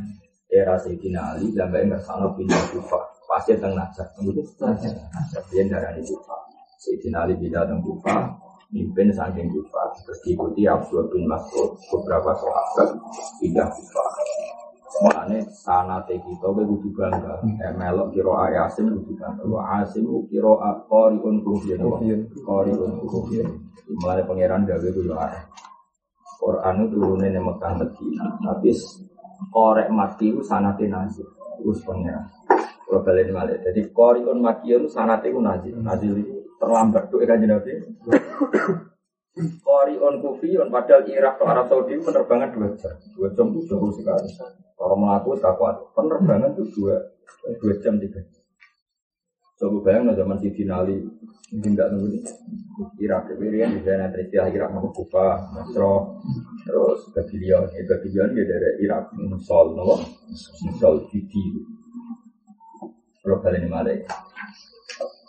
Era Sayyidina Ali sampai enggak sana pindah Kufa. Pasti teng Najaf. Kemudian Dia darah di Kufa. Sayyidina Ali pindah teng Kufa, mimpin saking Kufa. Terus diikuti Abdul bin Mas'ud, beberapa sahabat pindah Kufa. Makanya sana teh kita gue kudu bangga. Eh melok kiro ayasim kudu bangga. Wa asim kiro akori un kufian. Kori un kufian. Mulai pangeran gawe gue yo Quran itu turunnya yang Mekah Medina. Tapi korek mati itu sanate nazil. Terus pangeran. Kalau balik malah. Jadi kori un mati itu sanate itu nazil. Terlambat tuh kan Nabi. Kori on Kufi on padahal Irak ke Arab Saudi penerbangan dua jam, dua jam itu jauh sekali. Kalau melaku kakuat, penerbangan itu dua dua jam tiga. Coba bayang zaman Siti Nali mungkin nggak nunggu. Irak kemudian di sana teristilah Irak mau Kufa, Nasro, terus Babylon, ya Babylon ya dari Irak, Musul, nopo, Musul, Siti. Kalau ini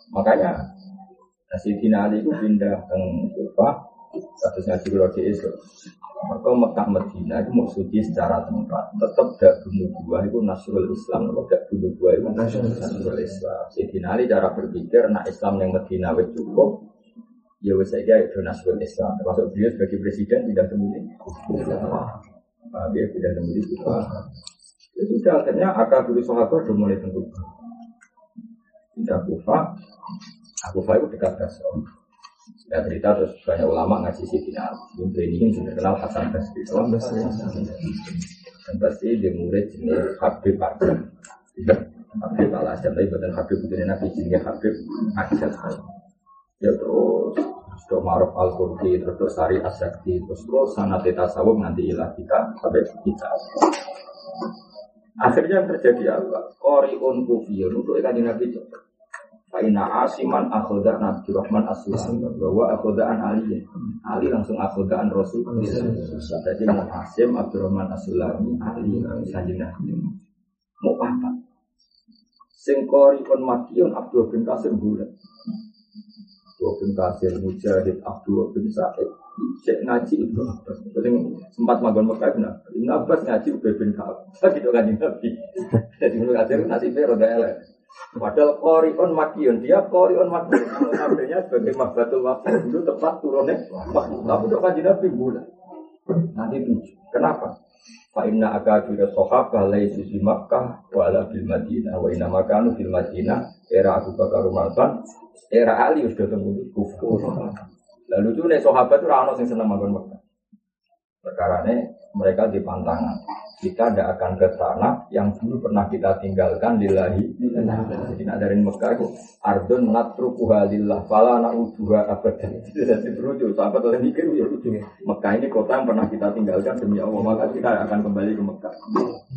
Makanya Siti Nali itu pindah ke Kufa, kalau di itu. Maka Mekah Medina itu suci secara tempat. Tetap gak bunuh dua itu Nasrul Islam. Kalau gak bunuh dua itu Nasrul Islam. Jadi cara berpikir, nah Islam yang Medina itu cukup. Ya wes saja itu Nasrul Islam. Termasuk beliau sebagai presiden tidak sembunyi. Dia tidak sembunyi juga. Ya sudah akhirnya akal dulu sahabat sudah mulai tentu. Tidak kufa. Aku itu dekat Rasul. Ya cerita terus banyak ulama ngasih Sidina Yang ini yang terkenal Hasan Basri. Hasan Basri. Hasan Basri dia murid jenis Habib Adam Habib al Asam Tapi bukan Habib itu Nabi jenis Habib Asam Ya terus Terus Maruf al Qurdi Terus terus Sari Asakti Terus terus Sanat Tasawuf nanti ilah kita Sampai kita. Akhirnya yang terjadi apa? Qori'un kufiyun Untuk ikan Nabi Faina asiman akhoda Nabi Rahman Aslam bahwa akhodaan Ali. Ali langsung akhodaan Rasul. Jadi mau Asim Abdurrahman Asulami Ali saja Nabi Mau apa? Singkori kon Makiyun Abdul bin Kasir bulan Abdul bin Kasir Mujahid Abdul bin Sa'id. Cek ngaji Ibnu Abbas sempat magon Mekah Ibnu Abbas ngaji Ubay bin Ka'ab. Gitu kan Nabi. Jadi Ibnu Kasir nasibnya roda elek Padahal korion makion dia korion makion. Artinya sebagai makbatul waktu itu tepat turunnya waktu. Tapi untuk kaji nabi bulan. Nanti tujuh. Kenapa? Fa inna akabira sohaba laisu di Makkah wa ala bil Madinah wa makanu bil Madinah era Abu Bakar Umarban era Ali sudah temu kufur. Lalu tuh nih sahabat itu rano sing seneng Makkah. Perkara mereka di pantangan kita tidak akan ke tanah yang dulu pernah kita tinggalkan lillahi jadi nak dari Mekah itu ardun natrukuha lillah fala na'uduha abadan jadi berujuk sahabat oleh mikir ya Mekah ini kota yang pernah kita tinggalkan demi Allah maka kita akan kembali ke Mekah.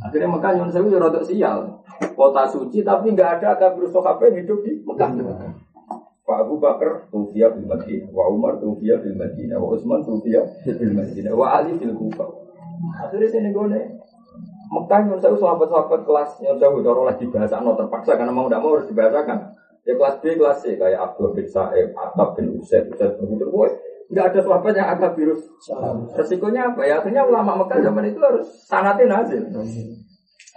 Akhirnya Mekah yang saya udah rotok sial. Kota suci tapi nggak ada kabur yang hidup di Mekah. Pak Abu Bakar Tufiyah bil Madinah, wa Umar Tufiyah bil Madinah, wa Utsman Tufiyah bil Madinah, wa Ali bil Kufah. Akhirnya sini gue Mekah yang saya sahabat-sahabat kelas yang saya udah lagi bahasa no terpaksa karena mau tidak mau harus dibahasakan. Ya kelas B, kelas C kayak Abdul bin Sa'ib, Atab bin Usaid, Usaid bin Hudr. Boy, nggak ada sahabat yang agak virus. Resikonya apa ya? Akhirnya ulama Mekah zaman itu harus sangatin hasil.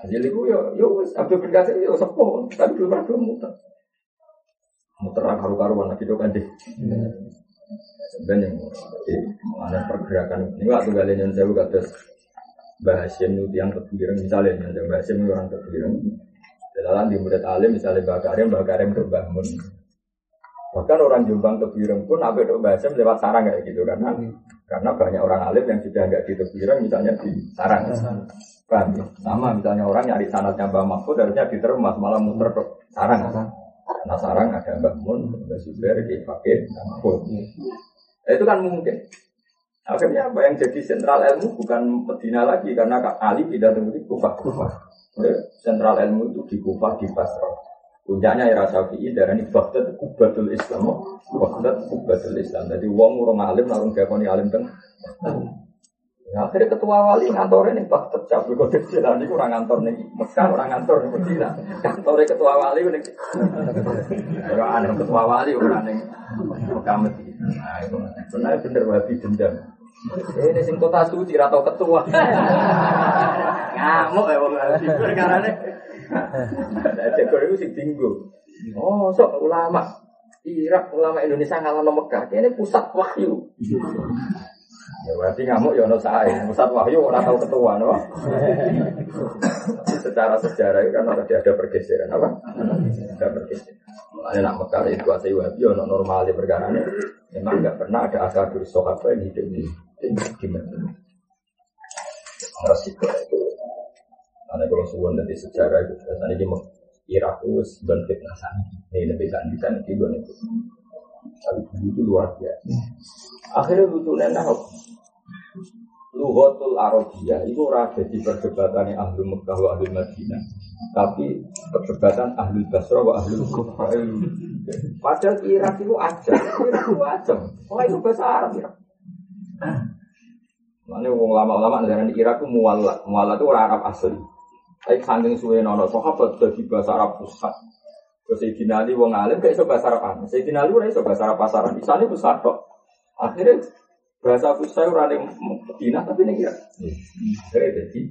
Hasil itu ya, ya Abdul bin Qasir ya sepuh, tapi belum pernah belum muter. Muteran karu-karuan lagi kan deh. Sebenarnya, mana pergerakan ini waktu kalian yang saya Bahasim itu yang kebiring misalnya yang Bahasim itu orang kebiring dalam di murid alim misalnya Mbak Karim, Mbak Karim ke Mbah Bahkan orang Jombang kebiring pun apa itu Bahasim lewat sarang kayak gitu karena karena banyak orang alim yang sudah nggak di kebiring misalnya di sarang. Ya? Sama misalnya orang nyari sanatnya Mbak Mahfud harusnya ditermas malah muter ke sarang. Karena sarang ada Mbak Mun, Mbak Zubair, Mbak Fakir, Mahfud. Nah, itu kan mungkin. Akhirnya apa yang jadi sentral ilmu bukan Medina lagi karena Kak Ali tidak terbukti Kufah Kufah. Sentral ilmu itu di Kufah di Basra. Puncaknya era Syafi'i darah ini Baghdad Kubatul Islam. Baghdad Kubatul Islam. Jadi uang orang alim narung gakoni alim teng. Nah, akhirnya ketua wali ngantor ini Baghdad kok jalan ini kurang ngantor nih Mekah orang ngantor nih Medina. Kantornya ketua wali ini. Orang aneh ketua wali orang aneh Mekah Medina. Nah, itu benar bener wabi dendam. Ini sing kota suci atau ketua. Ngamuk ya wong perkara ne. Jago itu sing tinggu. Oh, sok ulama Irak ulama Indonesia ngalahno Mekah. Ini pusat wahyu. Ya berarti ngamuk ya ono sae. Pusat wahyu ora tahu ketua, no. Secara sejarah itu kan ada ada pergeseran apa? Ada pergeseran. Mulanya nak Mekah itu kuasai wahyu ono normal di perkara ini. Memang nggak pernah ada asal dari sahabat yang hidup di Resiko itu. Karena kalau suwon dari sejarah itu biasanya di Irak itu sebenarnya fitnah sana. Ini lebih kan bisa nanti itu. Tapi itu luar biasa. Akhirnya lucunya nah, Luhotul Arabia itu ora jadi perdebatan ahli Mekah wa ahli Madinah. Tapi perdebatan ahli Basra wa ahli Kufah. Padahal Irak itu aja, Irak itu aja. Oh itu Arab ya. Mana wong lama-lama negara di Irak itu mualla, mualla itu orang Arab asli. Tapi saking suwe nono sahabat jadi bahasa Arab pusat. Terus Sayyidina Ali wong alim iso bahasa Arab aneh. Sayyidina Ali ora iso bahasa Arab pasaran. Di sana pusat kok. Akhirnya bahasa pusat ora ning Madinah tapi ning Irak. Akhirnya jadi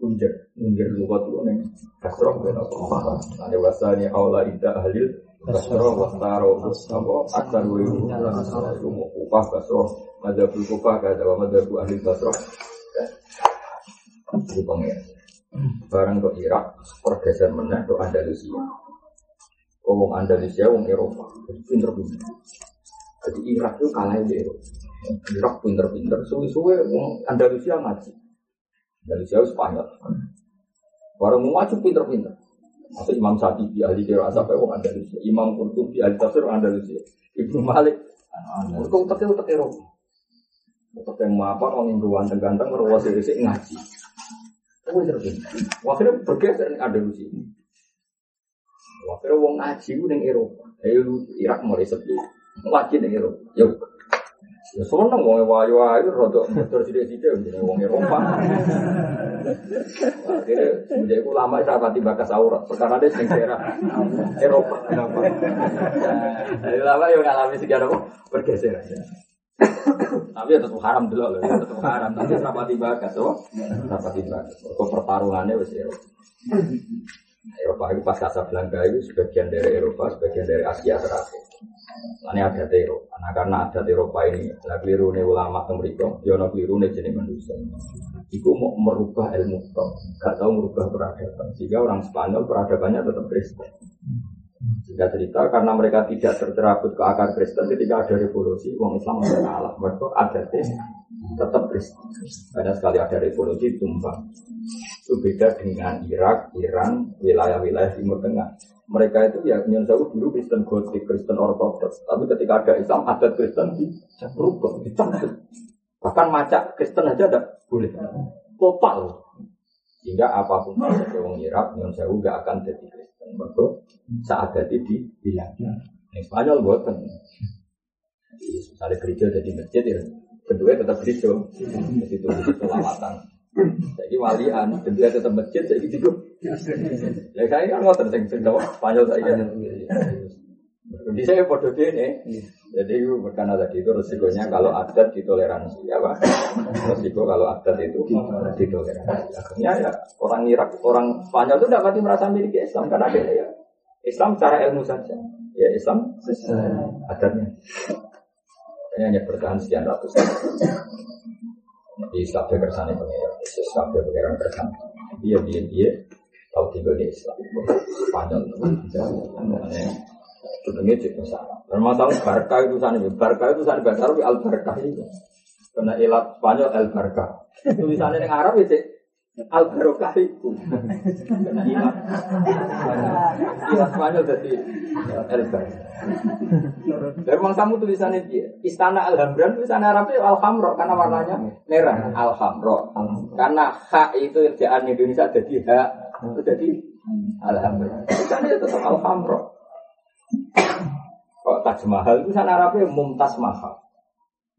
unjer, unjer itu ning kasroh ben apa. Ada wasani aula ida ahlil kasroh wastaro apa akbar wa upah kasroh madzhabul kufah kada wa ahli kasroh. Itu pengen. Barang ke Irak, pergeser meneh ke Andalusia. Wong Andalusia, wong Eropa, jadi pinter-pinter. Jadi Irak itu kalah di Eropa. Irak pinter-pinter, suwe-suwe wong Andalusia ngaji. Andalusia Spanyol. Barang mau pinter-pinter. Masa Imam Syafi'i ahli kira sampai wong Andalusia, Imam Qurtubi ahli tafsir Andalusia, Ibnu Malik, mereka utaknya utak Eropa. Utak yang mau apa, orang yang ruan ganteng, merawat sih ngaji. Pinter. Akhirnya bergeser nih Andalusia. Akhirnya wong ngaji ning Eropa. Ayo Irak mulai sepi. Ngaji ning Eropa. Yo. Ya seneng wong wayu wayu rada motor sithik-sithik wong Eropa. Akhirnya menjadi ulama itu apa tiba ke aurat. Perkara dia sing daerah Eropa. Jadi ulama yang ngalami apa bergeser. Tapi ya tetap haram dulu loh, tetap haram. Tapi rapati bagas, oh, rapati bagas. Kok pertarungannya wes Eropa. Eropa itu pas Casablanca itu sebagian dari Eropa, sebagian dari Asia terakhir. Ini ada Eropa. Nah karena ada Eropa ini, lah keliru nih ulama mereka, jono keliru nih jenis manusia. Iku mau merubah ilmu toh, gak tahu merubah peradaban. Sehingga orang Spanyol peradabannya tetap Kristen. Jika cerita karena mereka tidak tercerabut ke akar Kristen ketika ada revolusi, orang Islam mulai kalah. Mereka ada tetap Kristen. Karena sekali ada revolusi tumbang. Itu beda dengan Irak, Iran, wilayah-wilayah Timur Tengah. Mereka itu ya Sewu dulu Kristen Gotik, Kristen Ortodoks. Tapi ketika ada Islam, adat Kristen berubah, dicabut. Bahkan macak Kristen aja ada boleh. Total. Sehingga apa pun yang orang Irak, Sewu gak akan jadi Kristen. Mereka saat jadi di bilang. Yang Spanyol buatan. Misalnya gereja jadi masjid ya, kedua tetap gereja. Jadi itu selawatan. Jadi walian, kedua tetap masjid, jadi gitu. Ya saya kan ngotot sing sing Spanyol saya. Di saya podo ini, jadi karena tadi itu resikonya kalau adat ditoleransi, ya pak. Resiko kalau adat itu ditoleransi. Akhirnya ya orang Irak, orang Spanyol itu dapat merasa miliki Islam karena ada ya Islam secara ilmu saja. Ya Islam adatnya. Hanya bertahan sekian ratus tahun. Di kabeh kersane Yesus kabeh pengiran kersan. Dia dia dia tahu tinggal di Islam. Spanyol Sebetulnya cek salah. Bermasalah barca itu sana, barca itu sana bahasa Arab al barca itu. Karena ilat Spanyol al barca. Tulisannya yang Arab itu al barokah itu. Ilat ilat jadi al barca. Memang kamu tulisannya dia. Istana Alhambra tulisannya Arabnya Alhamro karena warnanya merah. Alhamro. Karena hak itu kerjaan Indonesia jadi hak itu jadi Alhamra. Tulisannya tetap Alhamro. Kok Taj Mahal sana Arabnya Mumtaz Mahal.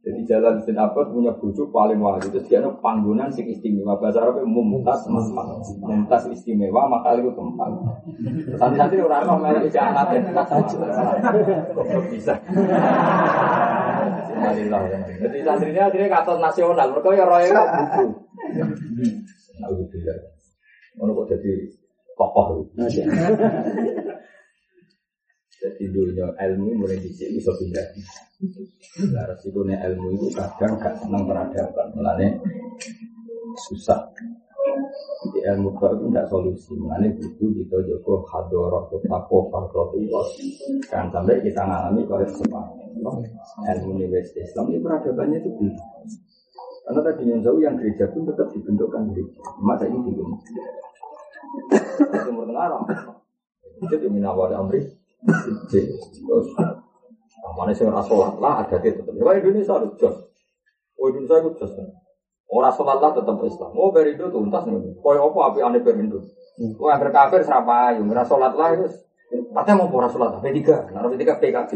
Jadi jalan bin Abbas punya bujuk paling wahyu itu dia panggungan sing istimewa bahasa Arabnya Mumtaz Mahal. Mumtaz istimewa maka itu tempat. Santri-santri mau melok jangan nanti Kok bisa? Jadi santrinya akhirnya kata nasional, mereka ya roy kok buku. Alhamdulillah. Kok jadi tokoh jadi dunia ilmu mulai sini bisa pindah. Nah, resikonya ilmu itu kadang gak senang peradaban, mulanya susah. Jadi ilmu itu tidak solusi, mulanya butuh kita joko hadoroh, tako, falkofiwas. Kan sampai kita ngalami kalau kesempatan. Ilmu universitas Islam ini peradabannya itu belum. Karena tadi yang jauh yang gereja pun tetap dibentukkan gereja. Masa ini bingung. Timur Tengah Itu yang minawar Amri. Terus Mana sih ora sholat lah ada gitu. Wah Indonesia lu jos. Oh Indonesia itu jos. Orang sholat lah tetap Islam. Oh perindo tuntas nih. Kau apa api aneh perindo. Wah agar kafir serapa ayu. Merasa sholat lah itu. Katanya mau pura sholat. P3. Nah P3 PKB.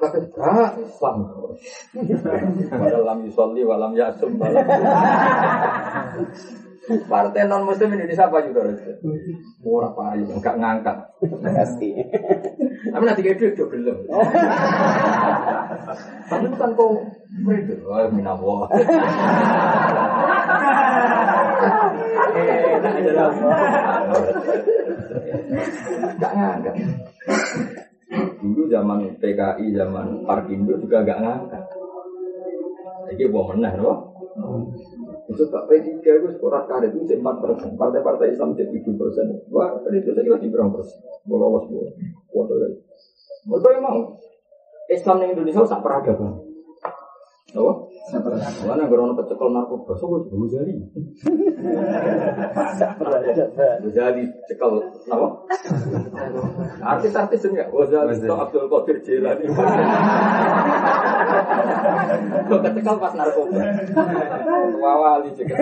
Kafir gak Islam. Walam yusolli walam yasum walam. Partai non muslim Indonesia apa juga Murah pak ayu, enggak ngangkat. Pasti. Tapi nanti kayak duit juga belum. Tapi kan kau beri Oh, minawo. Enggak ngangkat. Dulu zaman PKI, zaman Parkindo juga enggak ngangkat. Jadi mau menang, loh. Itu tak P3 itu skor karet itu 4 persen. Partai-partai Islam jadi 7 persen. Wah, tadi itu saya kira di berapa persen? Bola was bola. Waduh ya. Mereka yang mau Islam di Indonesia sak peradaban. Apa? Mana gerono kecekel narkoba, so gue juga jadi. Jadi cekel, apa? Artis-artis enggak, Ghazali itu Abdul Qadir Jilani. Gue kecekel pas narkoba. Wawali juga.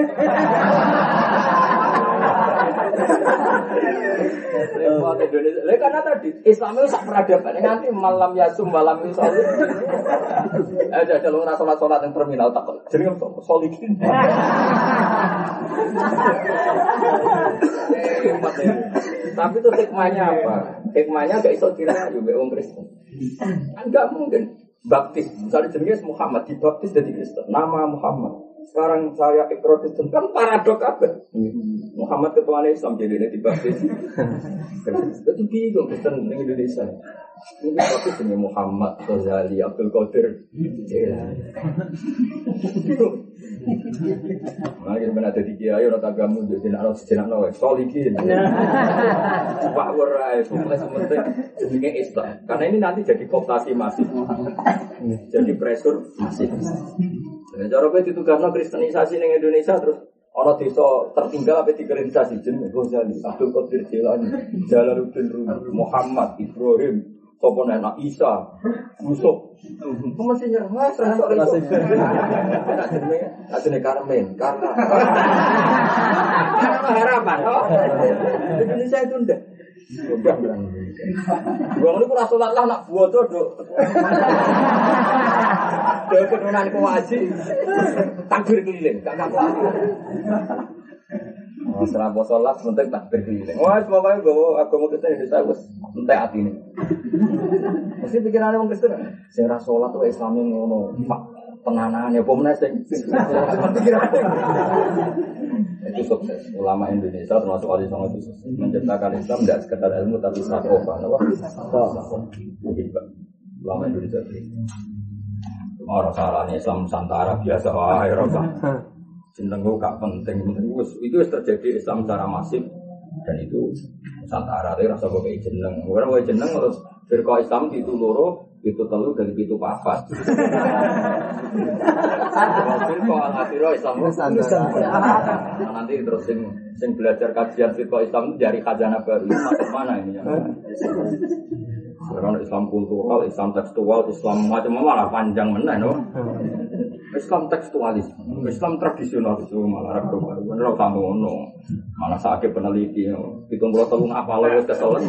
Repot Indonesia. Karena tadi Islam itu sak peradaban nganti malam yasum malam itu soal. Ada jalur sholat sholat yang terminal tak apa solikin. Tapi itu hikmahnya apa? Hikmahnya gak iso kira juga orang Kristen. Kan gak mungkin baptis. Misalnya jenis Muhammad dibaptis jadi Kristen. Nama Muhammad. Sekarang saya ikrar Kristen kan paradok apa? Muhammad ketua Islam jadi ini dibaptis. Jadi bingung Kristen di Indonesia. Mungkin baptis ini Muhammad, Ghazali, Abdul Qadir. Nah, kita benar jadi kiai orang tagamu jadi nak harus jenak nawa solikin. Pak Warai, pokoknya sementing Islam. Karena ini nanti jadi kooptasi masif, jadi pressure masif. Nah, cara itu karena kristenisasi di Indonesia terus Ono desa tertinggal apa dikristenisasi jenenge Ghazali, Abdul Qadir Jilani, Jalaluddin Rumi, Muhammad, Ibrahim, Sopo anak Isa, Yusuf. Kok masih nyerah? Wah, serasa Masih Nak jenenge, nak jenenge Karmen, karena harapan. Indonesia itu ndak. Bilang Gua ini kurang sholat lah nak buat tuh dok. Kenunan kuwaji, takbir keliling, gak ngaku Oh, bos sholat, penting takbir keliling. Wah, pokoknya gue agama Kristen Indonesia gue entek hati ini. Mesti pikirannya orang Kristen, saya sholat tuh Islami ngono, tenanan ya pemenang sing itu sukses ulama Indonesia termasuk wali songo itu sukses menciptakan Islam tidak sekedar ilmu tapi sakofa apa? Ulama Indonesia orang salahnya Islam Nusantara biasa. Wah ya rasa jeneng gak penting. Itu terjadi Islam secara masif. Dan itu Nusantara itu rasa gue jeneng. Orang gue jeneng terus Firqa Islam itu loro itu telu dari itu papat. Firqa al Islam. Nah, nanti terus sing sing belajar kajian Firqa Islam dari khazanah baru masuk mana ini ya? Karena Islam kultural, Islam tekstual, Islam macam-macam malah panjang mana, no? Islam tekstualis, Islam tradisional itu malah ragu baru, bener kamu no, malah sakit peneliti, hitung puluh tahun apa lo wes kesolan,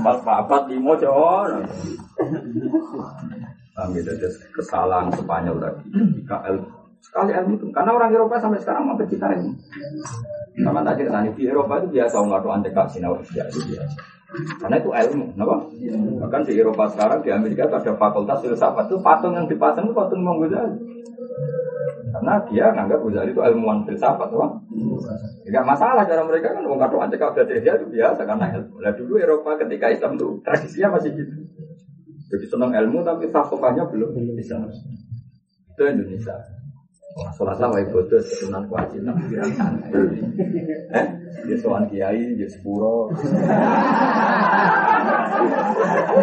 empat empat lima jauh, kami ada kesalahan Spanyol tadi, jika sekali ilmu itu, karena orang Eropa sampai sekarang mau cita ini, sama tadi tadi di Eropa itu biasa nggak tuh antek biasa. Karena itu ilmu, kenapa? Bahkan di Eropa sekarang, di Amerika ada fakultas filsafat itu patung yang dipasang itu patung Imam Ghazali. Karena dia nganggap Ghazali itu ilmuwan filsafat, apa? Tidak masalah cara mereka kan mau kado antek dia itu biasa karena ilmu. Nah dulu Eropa ketika Islam itu tradisinya masih gitu. Jadi senang ilmu tapi filsafatnya belum bisa. Itu Indonesia. Lah wae bodoh keturunan kewajiban pikiran santai. Eh, dia sowan kiai, dia sepuro.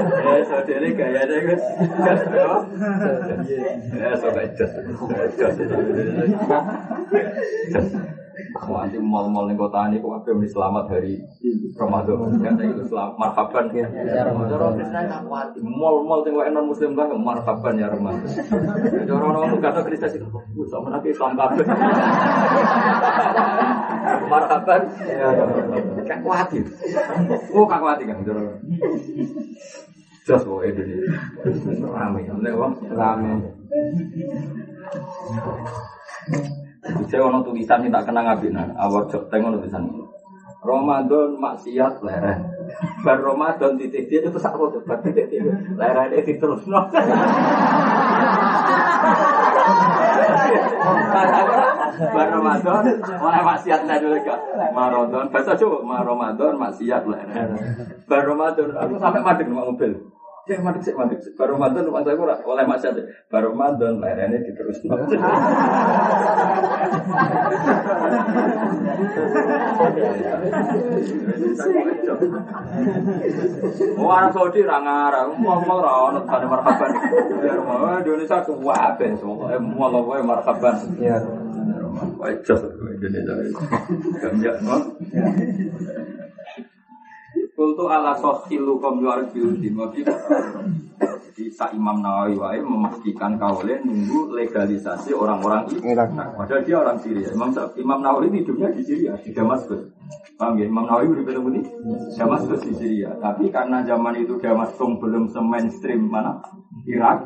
Eh, so dene gaya deh Gus. Ya, so baik jas. Nanti mal-mal ning kota ini kok muni selamat hari Ramadan. Ya saya itu selamat marhaban. Ya Ramadan. Tak kuat. Mal-mal sing wae non muslim kan marhaban ya Ramadan. Cara orang kata Kristen itu sama nanti Islam kabeh. Marhaban. Ya Ramadan. Kan kuat. Oh, kan kuat kan. Jos kok Indonesia. Rame, rame. Saya ono tulisan tak kenang abinan, awal jok tengok tulisan ini. Ramadan maksiat leren. Bar Ramadan titik dia itu sak foto, bar titik dia leren itu terus no. Bar Ramadan, mulai maksiat dulu kak. Ramadan, bahasa coba Ramadan maksiat leren. Bar Ramadan, aku sampai madeng sama mobil. Ya madek sih madek sih. Baru Ramadan rumah saya kurang oleh mas aja. Baru Ramadan layannya diterus. Oh anak Saudi rangar, mau mau rawon ada marhaban. Ya rumah Indonesia semua apa semua. Eh mau lo marhaban. Ya. Wah, jos Indonesia. Gamjak, no? Kultu ala sohilu kom luar biudi Jadi Sa Imam Nawawi wae memastikan kaulnya nunggu legalisasi orang-orang Irak. Nah, padahal dia orang Syria. Imam, Imam Nawawi hidupnya di Syria, di Damaskus. Paham ya? Imam Nawawi udah bilang begini, Damaskus di Syria. Tapi karena zaman itu Damaskus belum se-mainstream mana Irak,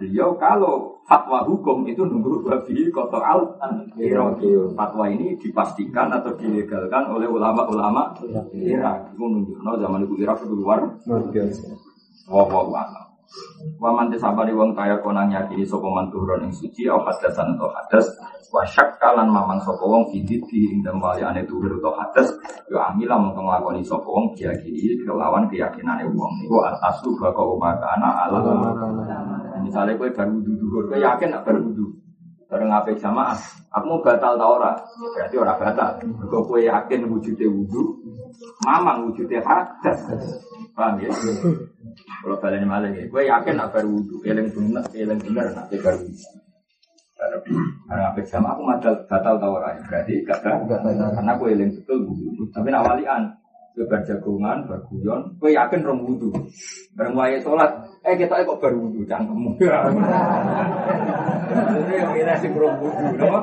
beliau kalau fatwa hukum itu nunggu babi kotor al Iraki. Fatwa ini dipastikan atau dilegalkan oleh ulama-ulama Irak. Itu nunggu. No, zaman itu Irak itu luar biasa. Wah, wah, wah. Waman disabari wong kaya konang yakini sapa man turun ing suci au hadasan atau hadas. Wa syakkalan mamang sapa wong fidit di ing dalem waliane turun atau hadas. Yo amila mung nglakoni sapa wong diyakini kelawan keyakinane wong niku. Al asu baka umakana ala. Misalnya kowe baru wudu kowe yakin nak baru wudu? Bareng ape jamaah aku mau batal ta ora? Berarti ora batal. Kok kowe yakin wujude wudu mamang wujude hadas. Paham ya kalau kalian malah ya, gue yakin nak baru wudhu, eling bener, eling bener nak baru wudhu. Karena apa sama aku madal batal tau orang berarti gak karena gue eling betul wudhu. Tapi nak walian, gue berjagungan, berguyon, gue yakin rom wudhu. Bareng waya sholat, eh kita kok baru wudhu, cangkemmu. Ini yang milih sing rom wudhu, no?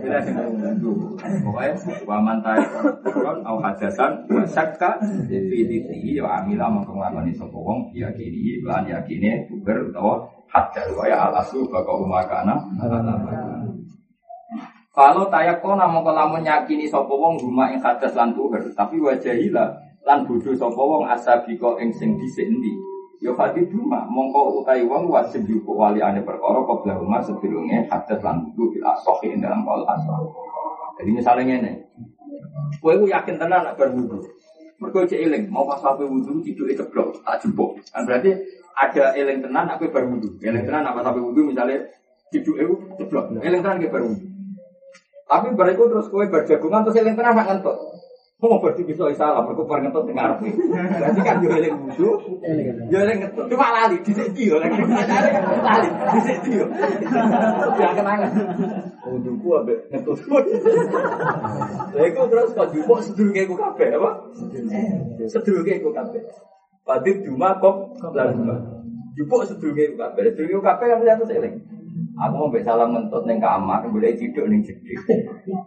Milih sing rom wudhu. Pokoknya, waman tayo kon au hadasan wa syakka fi ditihi wa amila mongko nglakoni sapa wong yakini lan yakine buger utawa hadas wa ya al asu baka umakana kalau tayakona mongko lamun yakini sapa wong rumah ing hadas lan buger tapi wajahila lan bodho sapa wong asabiko ing sing dhisik endi Ya fati mongko utai wong wajib wali ane perkara kobra rumah sebelumnya hadas lan budu bil asohi dalam kol asal. Jadi misalnya ini, Kowe ku yakin tenan nak bar wudu. Mergo cek eling, mau pas sampai wudu tiduke ceblok, tak jebok. Kan berarti ada eling tenan nak kowe bar wudu. Eling tenan apa sampai wudu misalnya tiduke ceblok. Eling tenan ke bar wudu. Tapi bariku terus kowe berjagungan terus eling tenan nak ngentot. Oh berarti bisa salah, mereka bar ngentot dengar. Berarti kan yo eling wudu, yo eling ngentot. Cuma lali, dhisik yo lagi. Lali, dhisik yo. Ya kenangan. Wuduku ambek ngetut. Lha iku terus kok jupuk sedurunge iku kabeh apa? Sedurunge iku kabeh. Padit cuma kok lan. Jupuk sedurunge iku kabeh. Sedurunge kabeh kan satu seling. Aku mau mbek salam ngentut ning kamar, boleh ciduk ning jedhik.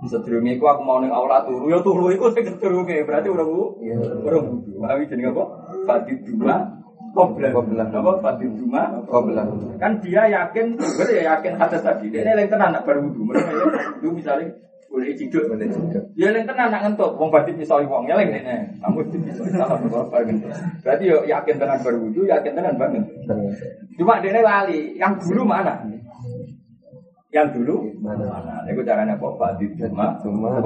Sedurunge iku aku mau ning aula turu, ya turu iku sing sedurunge berarti ora bu. Ora wudu. Awi jenenge apa? Padit cuma Koblan, koblan, apa Fatih Juma? Koblan. Kan dia yakin, ber ya yakin kata tadi. Dia yang tenan nak berwudu. Mereka ya itu misalnya boleh ciduk, boleh ciduk. Dia yang tenan nak ngentut, wong berarti pisau wong ya lagi nih. Kamu pisau salah berkorban. Berarti yo yakin tenan berwudu, yakin tenan banget. Cuma dia lali. Yang dulu mana? Yang dulu? Mana? Itu caranya kok Fatih Juma, Juma.